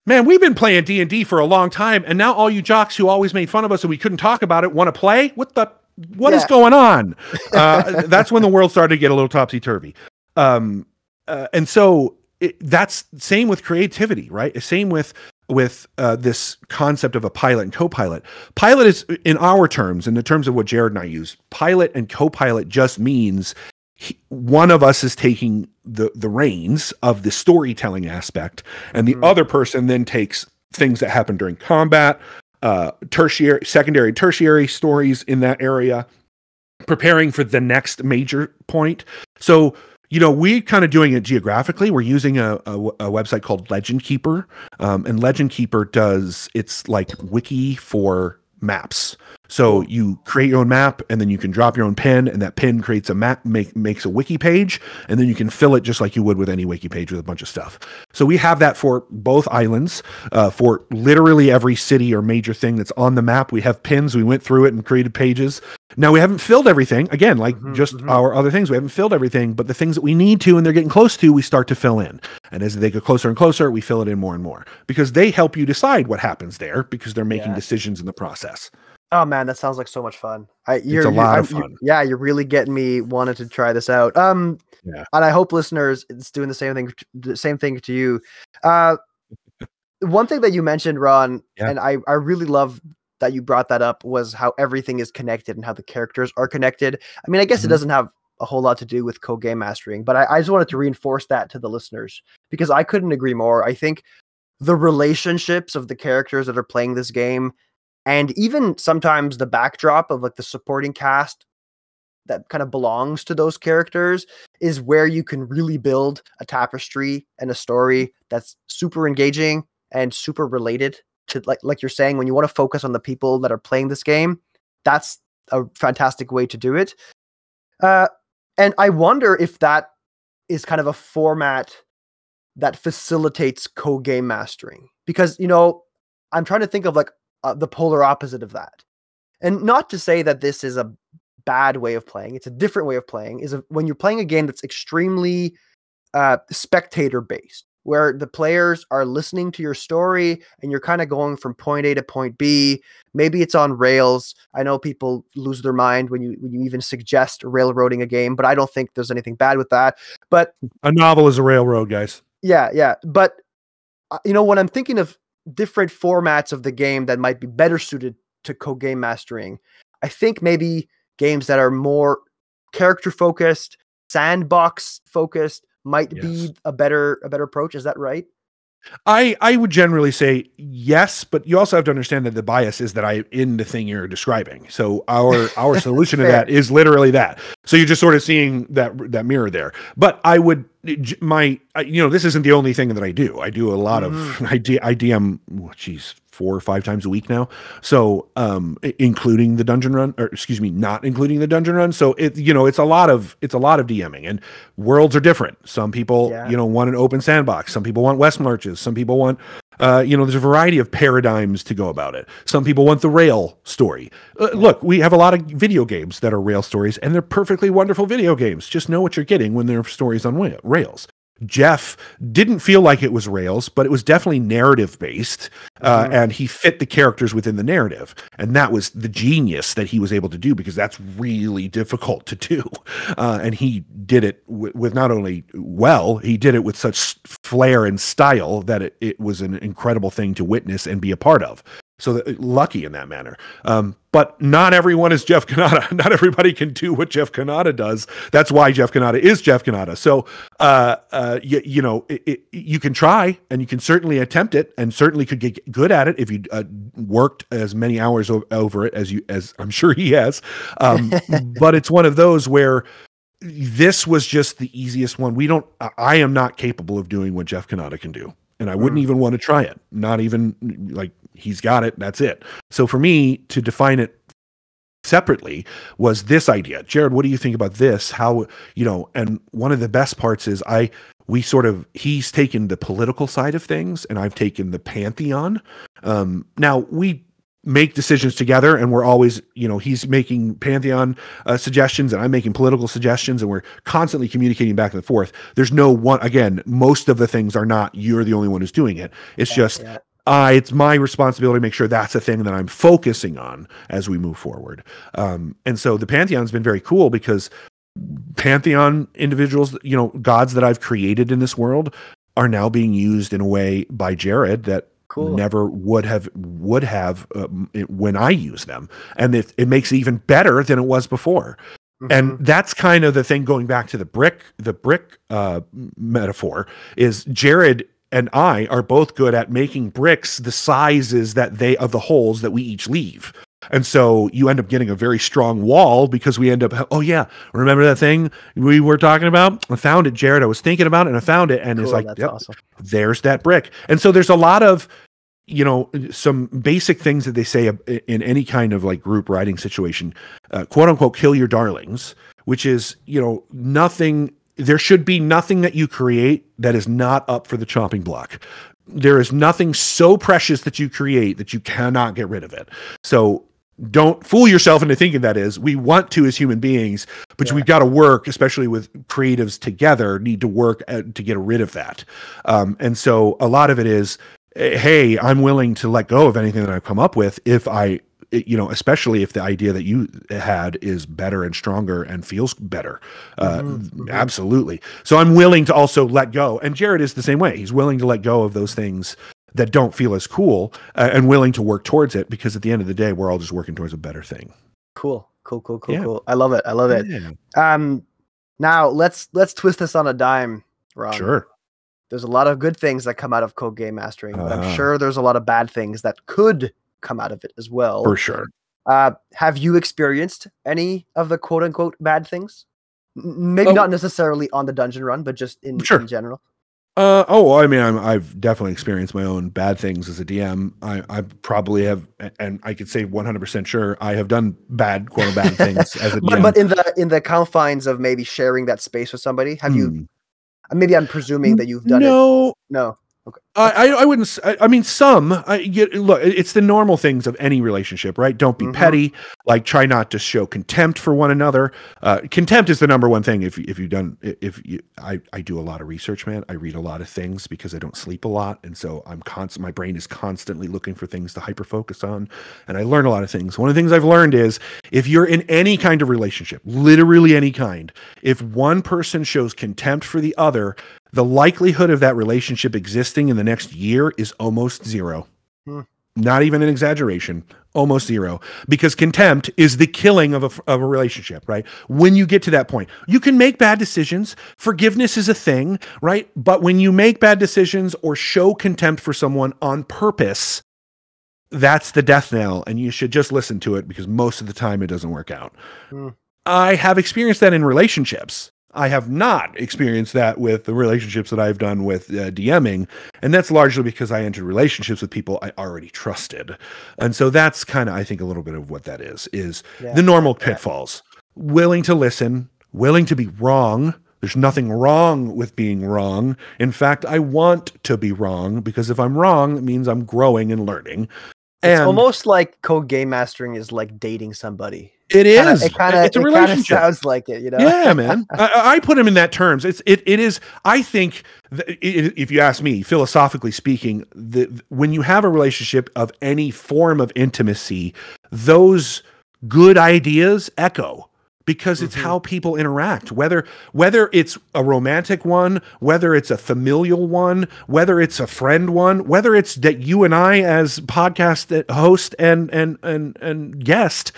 man, we've been playing D and D for a long time, and now all you jocks who always made fun of us and we couldn't talk about it want to play. What the? What yeah. is going on? Uh, that's when the world started to get a little topsy turvy. Um, uh, and so it, that's same with creativity, right? Same with with uh, this concept of a pilot and co-pilot. Pilot is in our terms, in the terms of what Jared and I use. Pilot and co-pilot just means he, one of us is taking the the reins of the storytelling aspect, and the mm. other person then takes things that happen during combat, uh, tertiary, secondary, tertiary stories in that area, preparing for the next major point. So you know, we kind of doing it geographically. We're using a, a, a website called Legend Keeper, um, and Legend Keeper does it's like wiki for maps. So you create your own map, and then you can drop your own pin, and that pin creates a map, make, makes a wiki page, and then you can fill it just like you would with any wiki page with a bunch of stuff. So we have that for both islands, uh, for literally every city or major thing that's on the map. We have pins. We went through it and created pages. Now we haven't filled everything. Again, like mm-hmm, just mm-hmm. our other things, we haven't filled everything. But the things that we need to, and they're getting close to, we start to fill in. And as they get closer and closer, we fill it in more and more because they help you decide what happens there because they're making yeah. decisions in the process. Oh man, that sounds like so much fun. I, you're, it's a lot of fun. yeah, you're really getting me wanted to try this out. Um, yeah. and I hope listeners it's doing the same thing, the same thing to you. Uh, one thing that you mentioned, Ron, yeah. and I, I really love that you brought that up was how everything is connected and how the characters are connected. I mean, I guess mm-hmm. it doesn't have a whole lot to do with co-game mastering, but I, I just wanted to reinforce that to the listeners because I couldn't agree more. I think the relationships of the characters that are playing this game and even sometimes the backdrop of like the supporting cast that kind of belongs to those characters is where you can really build a tapestry and a story that's super engaging and super related to like like you're saying when you want to focus on the people that are playing this game that's a fantastic way to do it. Uh, and i wonder if that is kind of a format that facilitates co-game mastering. Because you know i'm trying to think of like uh, the polar opposite of that. And not to say that this is a bad way of playing, it's a different way of playing. Is a, when you're playing a game that's extremely uh, spectator based, where the players are listening to your story and you're kind of going from point A to point B. Maybe it's on rails. I know people lose their mind when you when you even suggest railroading a game, but I don't think there's anything bad with that. But a novel is a railroad, guys. Yeah, yeah. But uh, you know when I'm thinking of different formats of the game that might be better suited to co-game mastering. I think maybe games that are more character focused, sandbox focused might yes. be a better a better approach. Is that right? I I would generally say yes, but you also have to understand that the bias is that I in the thing you're describing. So our our solution to that is literally that. So you're just sort of seeing that that mirror there. But I would my you know this isn't the only thing that I do. I do a lot mm-hmm. of I, D, I DM. Jeez, four or five times a week now. So, um, including the dungeon run, or excuse me, not including the dungeon run. So it, you know, it's a lot of it's a lot of DMing, and worlds are different. Some people, yeah. you know, want an open sandbox. Some people want West Marches. Some people want. Uh, you know, there's a variety of paradigms to go about it. Some people want the rail story. Uh, look, we have a lot of video games that are rail stories, and they're perfectly wonderful video games. Just know what you're getting when they're stories on rails. Jeff didn't feel like it was Rails, but it was definitely narrative based, uh, mm-hmm. and he fit the characters within the narrative, and that was the genius that he was able to do because that's really difficult to do, uh, and he did it w- with not only well, he did it with such flair and style that it, it was an incredible thing to witness and be a part of. So that, lucky in that manner. Um, but not everyone is Jeff Cannata. Not everybody can do what Jeff Cannata does. That's why Jeff Cannata is Jeff Cannata. So, uh, uh, you, you know, it, it, you can try and you can certainly attempt it and certainly could get good at it if you uh, worked as many hours o- over it as you, as I'm sure he has. Um, but it's one of those where this was just the easiest one. We don't, I am not capable of doing what Jeff Cannata can do and I wouldn't mm. even want to try it. Not even like he's got it. That's it. So for me to define it separately was this idea. Jared, what do you think about this? How, you know, and one of the best parts is I, we sort of, he's taken the political side of things and I've taken the pantheon. Um, now we make decisions together and we're always you know he's making pantheon uh, suggestions and i'm making political suggestions and we're constantly communicating back and forth there's no one again most of the things are not you're the only one who's doing it it's just uh, it's my responsibility to make sure that's a thing that I'm focusing on as we move forward. Um, and so the Pantheon's been very cool because Pantheon individuals, you know, gods that I've created in this world are now being used in a way by Jared that cool. never would have would have uh, when I use them, and it, it makes it even better than it was before. Mm-hmm. And that's kind of the thing going back to the brick the brick uh, metaphor is Jared and I are both good at making bricks the sizes that they of the holes that we each leave. And so you end up getting a very strong wall because we end up, oh, yeah, remember that thing we were talking about? I found it, Jared. I was thinking about it and I found it. And it's like, yep, awesome. there's that brick. And so there's a lot of, you know, some basic things that they say in any kind of like group writing situation, uh, quote unquote, kill your darlings, which is, you know, nothing, there should be nothing that you create that is not up for the chopping block. There is nothing so precious that you create that you cannot get rid of it. So don't fool yourself into thinking that is. We want to as human beings, but Yeah. we've got to work, especially with creatives together, need to work uh, to get rid of that. Um, and so a lot of it is, hey, I'm willing to let go of anything that I've come up with if I, you know, especially if the idea that you had is better and stronger and feels better. Uh, Mhm, mhm. Absolutely. So I'm willing to also let go. And Jared is the same way. He's willing to let go of those things that don't feel as cool uh, and willing to work towards it because at the end of the day, we're all just working towards a better thing. Cool, cool, cool, cool, Yeah. cool. I love it. I love it. Yeah, Um, now let's let's twist this on a dime, Rob. sure. There's a lot of good things that come out of co-game mastering, but I'm Uh-huh. sure there's a lot of bad things that could come out of it as well. For sure. Uh, have you experienced any of the quote unquote bad things? Maybe Oh. not necessarily on the dungeon run, but just in, Sure. in general. Uh, oh, I mean, I'm, I've definitely experienced my own bad things as a DM. I, I probably have, and I could say 100% sure I have done bad, quote unquote, bad things as a DM. But, but in the in the confines of maybe sharing that space with somebody, have you? Hmm. Maybe I'm presuming that you've done it. no, No. I, I I wouldn't. I mean, some. I get look. It's the normal things of any relationship, right? Don't be Mhm. petty. Like, try not to show contempt for one another. Uh, contempt is the number one thing. If if you've done, i- if you, I I do a lot of research, man. I read a lot of things because I don't sleep a lot, and so I'm constant. My brain is constantly looking for things to hyper focus on, and I learn a lot of things. One of the things I've learned is if you're in any kind of relationship, literally any kind, if one person shows contempt for the other, the likelihood of that relationship existing in the next year is almost zero. Hmm. Not even an exaggeration, almost zero. Because contempt is the killing of a, of a relationship, right? When you get to that point, you can make bad decisions. Forgiveness is a thing, right? But when you make bad decisions or show contempt for someone on purpose, that's the death knell. And you should just listen to it because most of the time it doesn't work out. Hmm. I have experienced that in relationships. I have not experienced that with the relationships that I've done with uh, DMing, and that's largely because I entered relationships with people I already trusted, and so that's kind of I think a little bit of what that is is Yeah. the normal Yeah. pitfalls. Willing to listen, willing to be wrong. There's nothing wrong with being wrong. In fact, I want to be wrong because if I'm wrong, it means I'm growing and learning. It's almost like co-game mastering is like dating somebody. It Kinda- It kind of it's a it relationship. sounds like it, you know. yeah, man. I, I put him in that terms. It's it it is. I think that i- i- if you ask me, philosophically speaking, the, when you have a relationship of any form of intimacy, those good ideas echo because it's Mhm. how people interact whether whether it's a romantic one whether it's a familial one whether it's a friend one whether it's that you and I as podcast host and and and and guest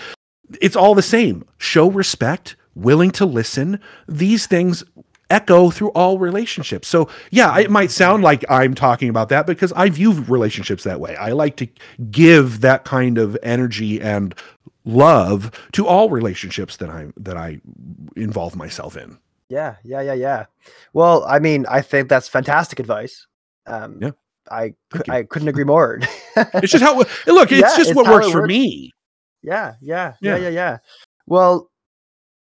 it's all the same. Show respect, willing to listen. These things echo through all relationships. So, yeah, it might sound like I'm talking about that because I view relationships that way. I like to give that kind of energy and love to all relationships that I that I involve myself in. Yeah, yeah, yeah, yeah. Well, I mean, I think that's fantastic advice. Um, Yeah. I. I couldn't agree more. It's just how look, it's Yeah, just it's what works it for works. me. Yeah, yeah, Yeah. yeah, yeah, yeah. Well,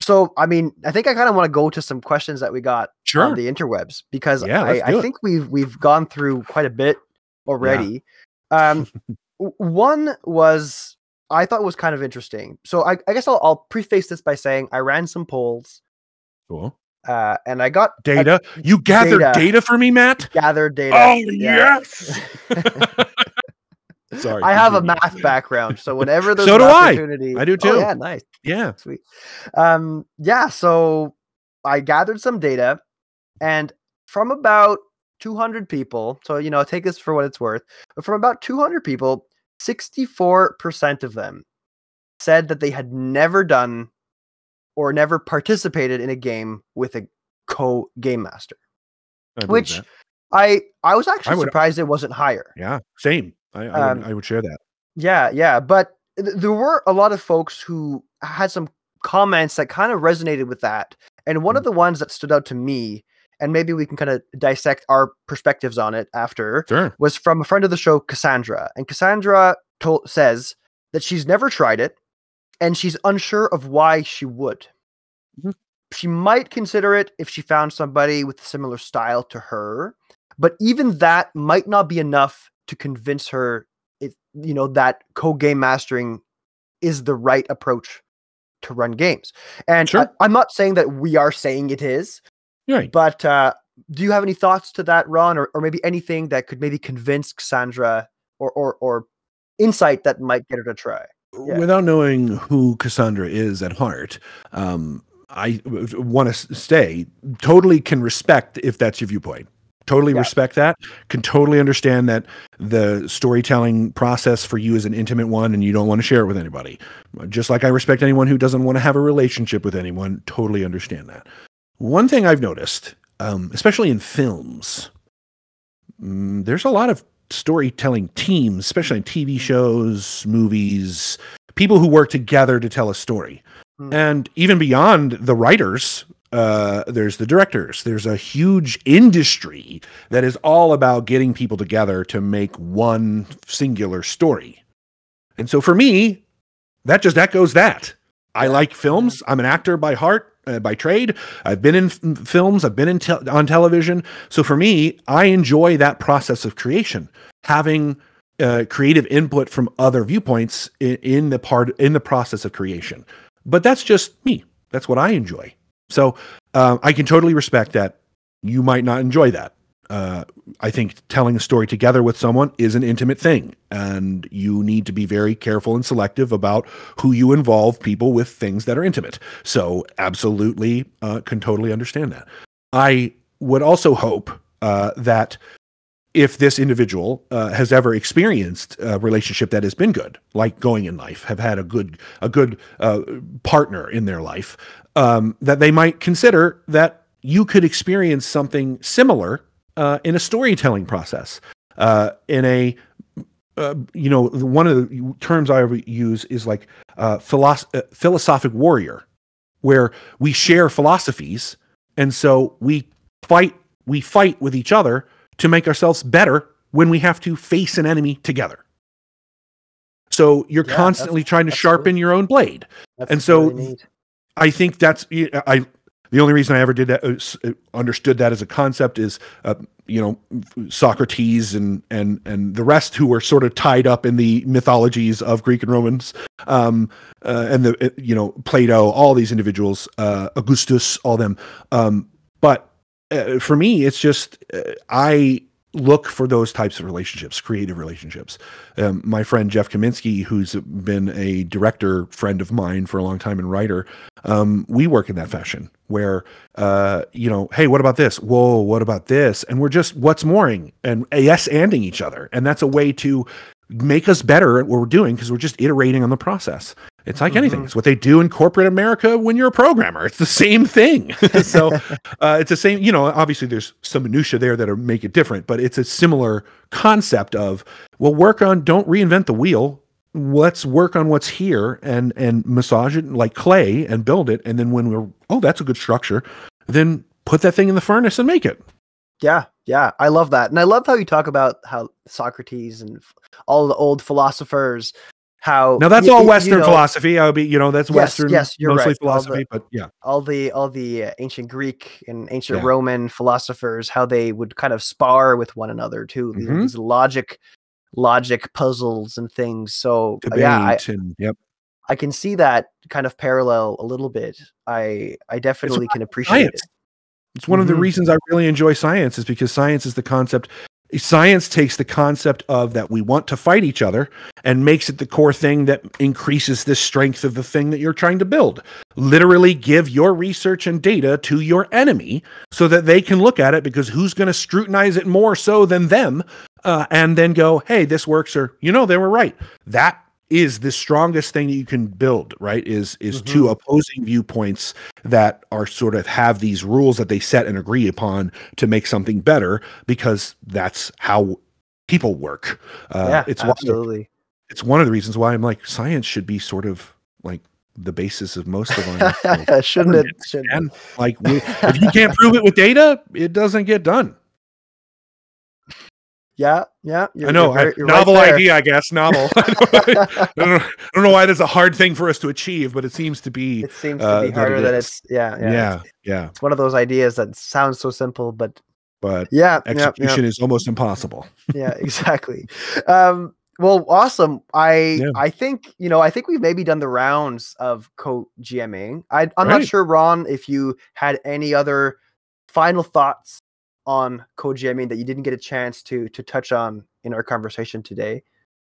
so I mean, I think I kind of want to go to some questions that we got Sure. on the interwebs because Yeah, I, I think we've we've gone through quite a bit already. Um, one was I thought was kind of interesting. So I, I guess I'll, I'll preface this by saying I ran some polls Cool. uh, and I got Data. You gathered data. data, for me, Matt? gathered data. Oh Yeah. yes. Sorry. I have a math background, so whenever there's So an do I. opportunity, I do Oh, too. yeah, nice, Yeah. sweet. Um, yeah, so I gathered some data, and from about 200 people, so you know, take this for what it's worth, but from about 200 people, 64% of them said that they had never done or never participated in a game with a co game master. I Which that. I I was actually would- surprised it wasn't higher. Yeah, same. I, I, Um, would, I would share that. Yeah, yeah, but th- there were a lot of folks who had some comments that kind of resonated with that. And one of the ones that stood out to me, and maybe we can kind of dissect our perspectives on it after, Sure. was from a friend of the show, Cassandra. And Cassandra told, says that she's never tried it and she's unsure of why she would. Mhm. She might consider it if she found somebody with a similar style to her, but even that might not be enough to convince her if you know that co-game mastering is the right approach to run games. And Sure. I, am not saying that we are saying it is, Right. but uh, do you have any thoughts to that, Ron, or, or maybe anything that could maybe convince Cassandra or or, or insight that might get her to try? Yeah. Without knowing who Cassandra is at heart, um, I want to stay. Totally can respect if that's your viewpoint. Totally Yeah. respect that. Can totally understand that the storytelling process for you is an intimate one and you don't want to share it with anybody. Just like I respect anyone who doesn't want to have a relationship with anyone. Totally understand that. One thing I've noticed, um, especially in films, mm, there's a lot of storytelling teams, especially in TV shows, movies, people who work together to tell a story. Hmm. And even beyond the writers, uh, there's the directors. There's a huge industry that is all about getting people together to make one singular story. And so for me, that just echoes that. I like films. I'm an actor by heart, uh, by trade. I've been in f- films. I've been in tel- on television. So for me, I enjoy that process of creation, having uh, creative input from other viewpoints in, in the part in the process of creation. But that's just me. That's what I enjoy. So uh, I can totally respect that you might not enjoy that. Uh, I think telling a story together with someone is an intimate thing, and you need to be very careful and selective about who you involve people with things that are intimate. So, absolutely, uh, can totally understand that. I would also hope uh, that if this individual uh, has ever experienced a relationship that has been good, like going in life, have had a good a good uh, partner in their life, um, that they might consider that you could experience something similar uh, in a storytelling process, uh, in a uh, you know one of the terms I ever use is like uh, philos- uh, philosophic warrior, where we share philosophies, and so we fight we fight with each other to make ourselves better when we have to face an enemy together. So you're Yeah, constantly trying to sharpen your own blade. That's And so. I think that's I. The only reason I ever did that, uh, uh, understood that as a concept, is uh, you know Socrates and and and the rest who were sort of tied up in the mythologies of Greek and Romans, um, uh, and the uh, you know Plato, all these individuals, uh, Augustus, all them. Um, but for me, it's just I look for those types of relationships, creative relationships. Um, my friend Jeff Kaminsky, who's been a director friend of mine for a long time and writer, um, we work in that fashion where, uh, you know, hey, what about this? Whoa, what about this? And we're just what's mooring and yes, anding each other. And that's a way to make us better at what we're doing because we're just iterating on the process. It's like anything. Mhm. It's what they do in corporate America when you're a programmer. It's the same thing. so uh, it's the same. You know, obviously there's some minutia there that are, make it different, but it's a similar concept of well, work on. Don't reinvent the wheel. Let's work on what's here and and massage it like clay and build it. And then when we're oh, that's a good structure, then put that thing in the furnace and make it. Yeah, yeah, I love that, and I love how you talk about how Socrates and all the old philosophers, how Now that's y- all y- you Western know, philosophy. I'll be, you know, that's Yes, Western, yes, you're mostly right. All the- philosophy. But yeah, all the all the uh, ancient Greek and ancient Yeah. Roman philosophers, how they would kind of spar with one another too. These, Mhm. these logic, logic puzzles and things. So uh, debate yeah, I, and yep. I can see that kind of parallel a little bit. I I definitely can appreciate science. it. It's one of the Mhm. reasons I really enjoy science is because science is the concept. Science takes the concept of that we want to fight each other and makes it the core thing that increases the strength of the thing that you're trying to build. Literally give your research and data to your enemy so that they can look at it because who's going to scrutinize it more so than them uh, and then go, hey, this works or, you know, they were right. That is the strongest thing that you can build right is is two opposing viewpoints that are sort of have these rules that they set and agree upon to make something better because that's how people work uh, yeah, it's absolutely. it's one of the reasons why I'm like science should be sort of like the basis of most of our shouldn't it? Shouldn't and like we, if you can't prove it with data, it doesn't get done. Yeah, yeah. I know. very- I- you're right novel there. idea, I guess. Novel. I, don't, know, I don't know why that's a hard thing for us to achieve, but it seems to be. It seems uh, to be that harder it than it's. Yeah, yeah. Yeah, It's, yeah. it's one of those ideas that sounds so simple, but But yeah, yeah, yeah. execution is almost impossible. yeah exactly um well awesome i Yeah. i think you know i think we've maybe done the rounds of co gming I, i'm not sure ron if you had any other final thoughts on gming that you didn't get a chance to to touch on in our conversation today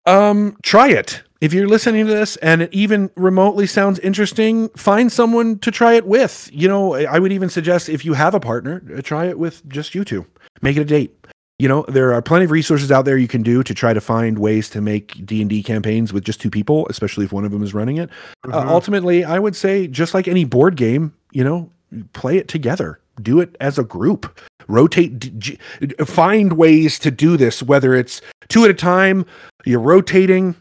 Um, try it. If you're listening to this and it even remotely sounds interesting, find someone to try it with. You know, I would even suggest if you have a partner, uh, try it with just you two. Make it a date. You know, there are plenty of resources out there you can do to try to find ways to make D and D campaigns with just two people, especially if one of them is running it. Uh, Mhm. ultimately, I would say just like any board game, you know, play it together. Do it as a group. Rotate, d- g- find ways to do this, whether it's two at a time, you're rotating,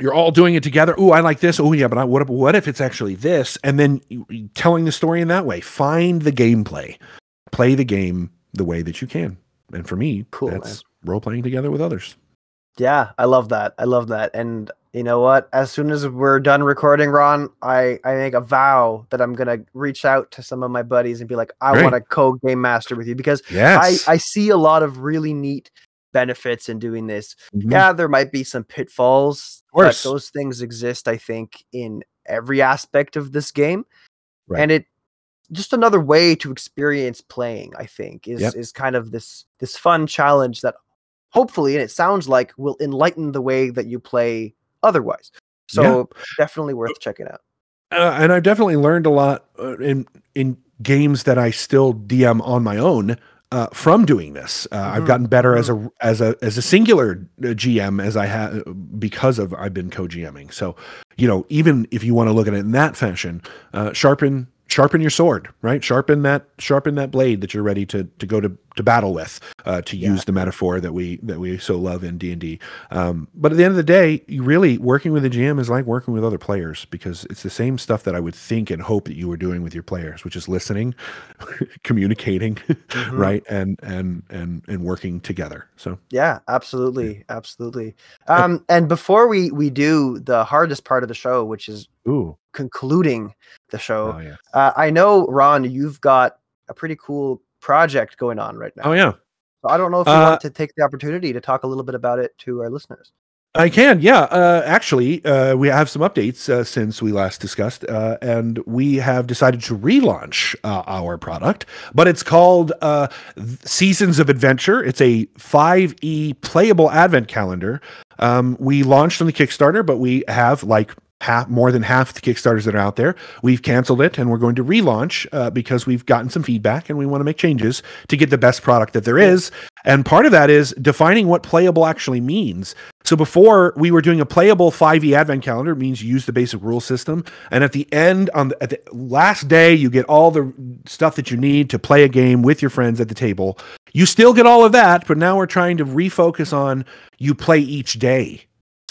you're all doing it together. Oh, I like this. Oh, yeah, but I, what, if- what if it's actually this? And then telling the story in that way. Find the gameplay. Play the game the way that you can. And for me, Cool, that's role playing together with others. yeah i love that i love that and you know what as soon as we're done recording ron i i make a vow that i'm gonna reach out to some of my buddies and be like i want to co-game master with you because Yes. I, I see a lot of really neat benefits in doing this. Mhm. Yeah, there might be some pitfalls, but those things exist, I think, in every aspect of this game. Right. And it just another way to experience playing, I think, is Yep. is kind of this this fun challenge that hopefully, and it sounds like will enlighten the way that you play otherwise. So definitely worth checking out. uh, and I've definitely learned a lot uh, in in games that I still DM on my own uh, from doing this. Uh, I've Mhm, gotten better as a as a as a singular uh, GM as I have because of I've been co-GMing. So you know, even if you want to look at it in that fashion, uh, sharpen sharpen your sword, right? Sharpen that sharpen that blade that you're ready to to go to to battle with. Uh, to Yeah. use the metaphor that we that we so love in D and D. Um, but at the end of the day, you really working with a GM is like working with other players because it's the same stuff that I would think and hope that you were doing with your players, which is listening, communicating, Mhm. right, and and and and working together. So Yeah, absolutely, absolutely. Um, and before we we do the hardest part of the show, which is ooh, concluding the show, oh yeah, uh, I know Ron, you've got a pretty cool project going on right now. oh yeah. So I don't know if you Uh, want to take the opportunity to talk a little bit about it to our listeners. I can, yeah. Uh, actually, uh, we have some updates uh, since we last discussed, uh, and we have decided to relaunch uh, our product. But it's called uh, Seasons of Adventure. It's a 5e playable advent calendar. Um, we launched on the Kickstarter, but we have like half, more than half the Kickstarters that are out there. We've canceled it, and we're going to relaunch uh, because we've gotten some feedback, and we want to make changes to get the best product that there is. And part of that is defining what playable actually means. So before we were doing a playable 5e advent calendar, it means you use the basic rule system, and at the end, on the, at the last day, you get all the stuff that you need to play a game with your friends at the table. You still get all of that, but now we're trying to refocus on you play each day.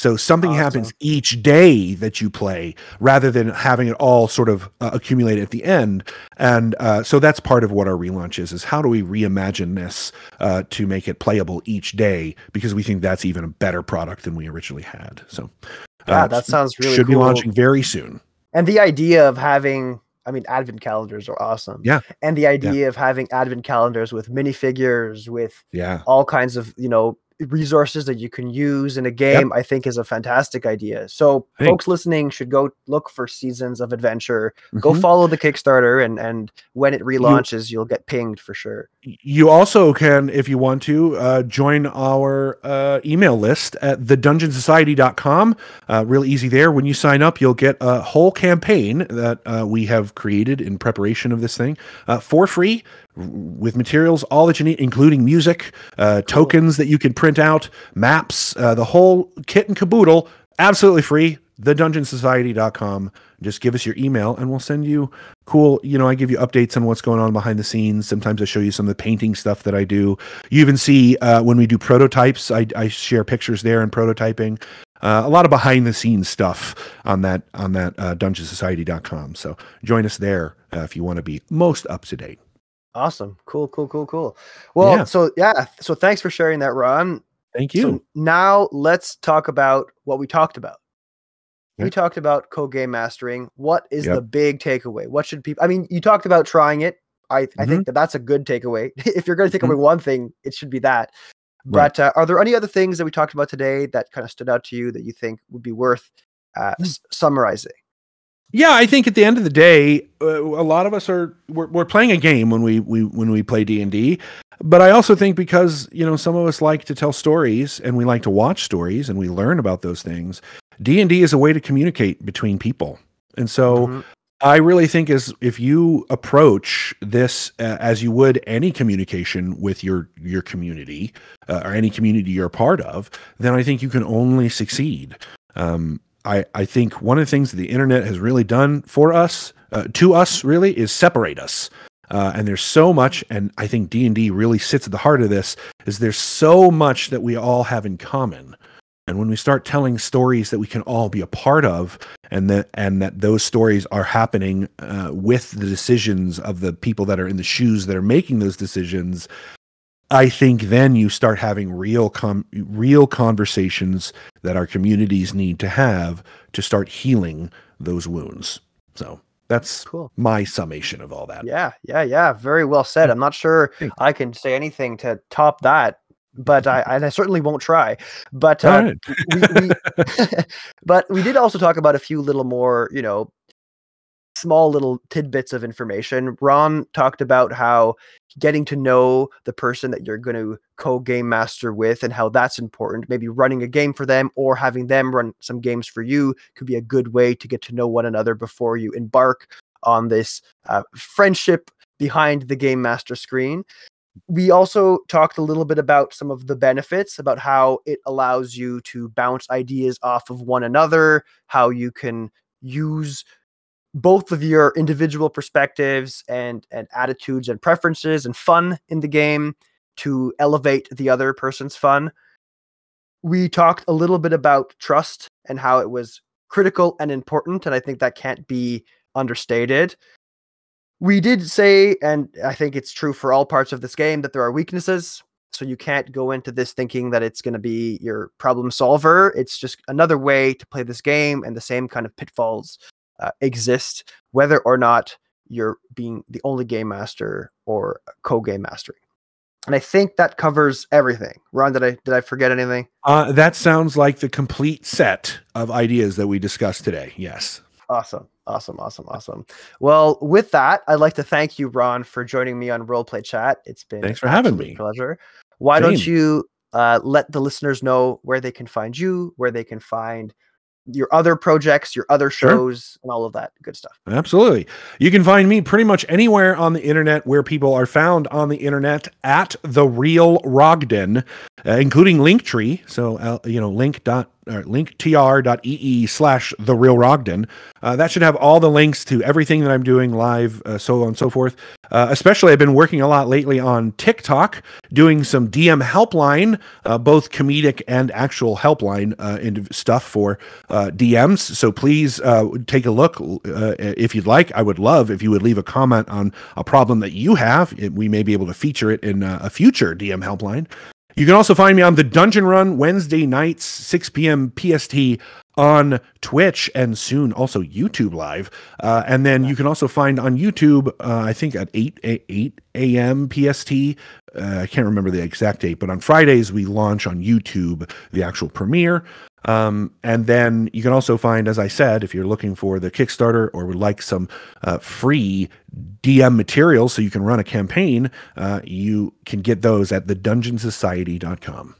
So something happens each day that you play, rather than having it all sort of uh, accumulate at the end. And uh, so that's part of what our relaunch is: is how do we reimagine this uh, to make it playable each day? Because we think that's even a better product than we originally had. So Yeah, uh, that sounds really should be launching very soon. And the idea of having, I mean, advent calendars are awesome. Yeah. And the idea of having advent calendars with minifigures, with Yeah, all kinds of you know resources that you can use in a game i think is a fantastic idea. So Thanks. folks listening should go look for seasons of adventure. Go Mhm. follow the kickstarter and and when it relaunches you'll get pinged for sure. You also can if you want to uh, join our uh, email list at thedungeonsociety.com uh, real easy there. When you sign up you'll get a whole campaign that uh, we have created in preparation of this thing uh, for free with materials all that you need including music uh, tokens that you can print out maps uh, the whole kit and caboodle absolutely free thedungeonsociety.com just give us your email and we'll send you cool you know i give you updates on what's going on behind the scenes sometimes i show you some of the painting stuff that i do you even see uh, when we do prototypes I, I share pictures there and prototyping uh, a lot of behind the scenes stuff on that on that uh, dungeonsociety.com. So join us there uh, if you want to be most up to date. Awesome. Cool, cool, cool, cool. Well, Yeah. so yeah, so thanks for sharing that, Ron. Thank you. So now let's talk about what we talked about. We talked about co-game mastering. What is Yep. the big takeaway? What should people? I mean, you talked about trying it. I, I Mm-hmm. think that that's a good takeaway. if you're going to take away one thing, it should be that. Right. But uh, are there any other things that we talked about today that kind of stood out to you that you think would be worth uh, Hmm. s- summarizing? Yeah, I think at the end of the day, uh, a lot of us are we're, we're playing a game when we, we when we play D and D. But I also think because you know some of us like to tell stories and we like to watch stories and we learn about those things. D and D is a way to communicate between people, and so Mhm. I really think is if you approach this uh, as you would any communication with your your community uh, or any community you're a part of, then I think you can only succeed. Um, I I think one of the things that the internet has really done for us, uh, to us, really, is separate us. Uh, and there's so much, and I think D and D really sits at the heart of this. Is there's so much that we all have in common, and when we start telling stories that we can all be a part of, and that and that those stories are happening uh, with the decisions of the people that are in the shoes that are making those decisions, I think then you start having real com- real conversations that our communities need to have to start healing those wounds. So that's Cool. my summation of all that. Yeah, yeah, yeah. Very well said. I'm not sure I can say anything to top that, but I I certainly won't try. But uh, right. we, we but we did also talk about a few little more, you know, small little tidbits of information. Ron talked about how getting to know the person that you're going to co-game master with and how that's important. Maybe running a game for them or having them run some games for you could be a good way to get to know one another before you embark on this uh, friendship behind the game master screen. We also talked a little bit about some of the benefits about how it allows you to bounce ideas off of one another, how you can use both of your individual perspectives and and attitudes and preferences and fun in the game to elevate the other person's fun. We talked a little bit about trust and how it was critical and important and I think that can't be understated. We did say and I think it's true for all parts of this game that there are weaknesses so you can't go into this thinking that it's going to be your problem solver. It's just another way to play this game and the same kind of pitfalls uh, exist, whether or not you're being the only game master or co-game mastering. And I think that covers everything. Ron, did I did I forget anything? Uh, that sounds like the complete set of ideas that we discussed today. Yes. Awesome, awesome, awesome, awesome. Well, with that, I'd like to thank you, Ron, for joining me on Roleplay Chat. It's been Thanks for having me. Pleasure. Why don't you uh, let the listeners know where they can find you, where they can find your other projects, your other Sure. shows, and all of that good stuff. Absolutely. You can find me pretty much anywhere on the internet where people are found on the internet at the real Rogden, uh, including Linktree. So, uh, you know, link dot or linktr.ee slash the real Rogden. Uh, that should have all the links to everything that I'm doing live, uh, so on and so forth. Uh, especially, I've been working a lot lately on TikTok, doing some DM helpline, uh, both comedic and actual helpline uh, and stuff for uh, DMs. So please uh, take a look uh, if you'd like. I would love if you would leave a comment on a problem that you have. It- we may be able to feature it in uh, a future DM helpline. You can also find me on the Dungeon Run Wednesday nights, 6 p.m. PST on Twitch and soon also YouTube Live. Uh, and then you can also find on YouTube, uh, I think at 8, a- 8 a.m. PST. Uh, I can't remember the exact date, but on Fridays we launch on YouTube the actual premiere. Um, and then you can also find, as I said, if you're looking for the Kickstarter or would like some uh, free DM materials so you can run a campaign, uh, you can get those at thedungeonsociety.com.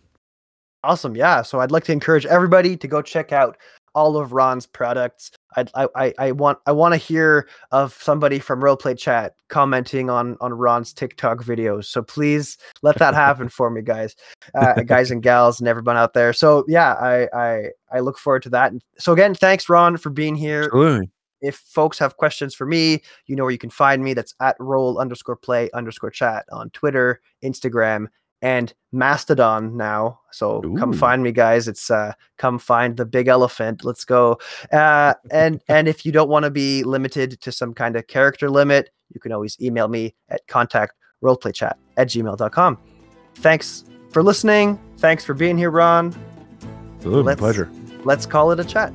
Awesome. Yeah. So I'd like to encourage everybody to go check out all of Ron's products. I'd, I, I, I want I want to hear of somebody from Roleplay Chat commenting on on Ron's TikTok videos. So please let that happen for me, guys, uh, guys and gals, and everyone out there. So yeah, I I I look forward to that. So again, thanks Ron for being here. Absolutely. If folks have questions for me, you know where you can find me. That's at roll underscore play underscore chat on Twitter, Instagram, and Mastodon now. So come find me, guys. It's uh, come find the big elephant. Let's go. Uh, and and if you don't want to be limited to some kind of character limit, you can always email me at contact roleplaychat at gmail.com. Thanks for listening. Thanks for being here, Ron. Ooh, Let's- pleasure. Let's call it a chat.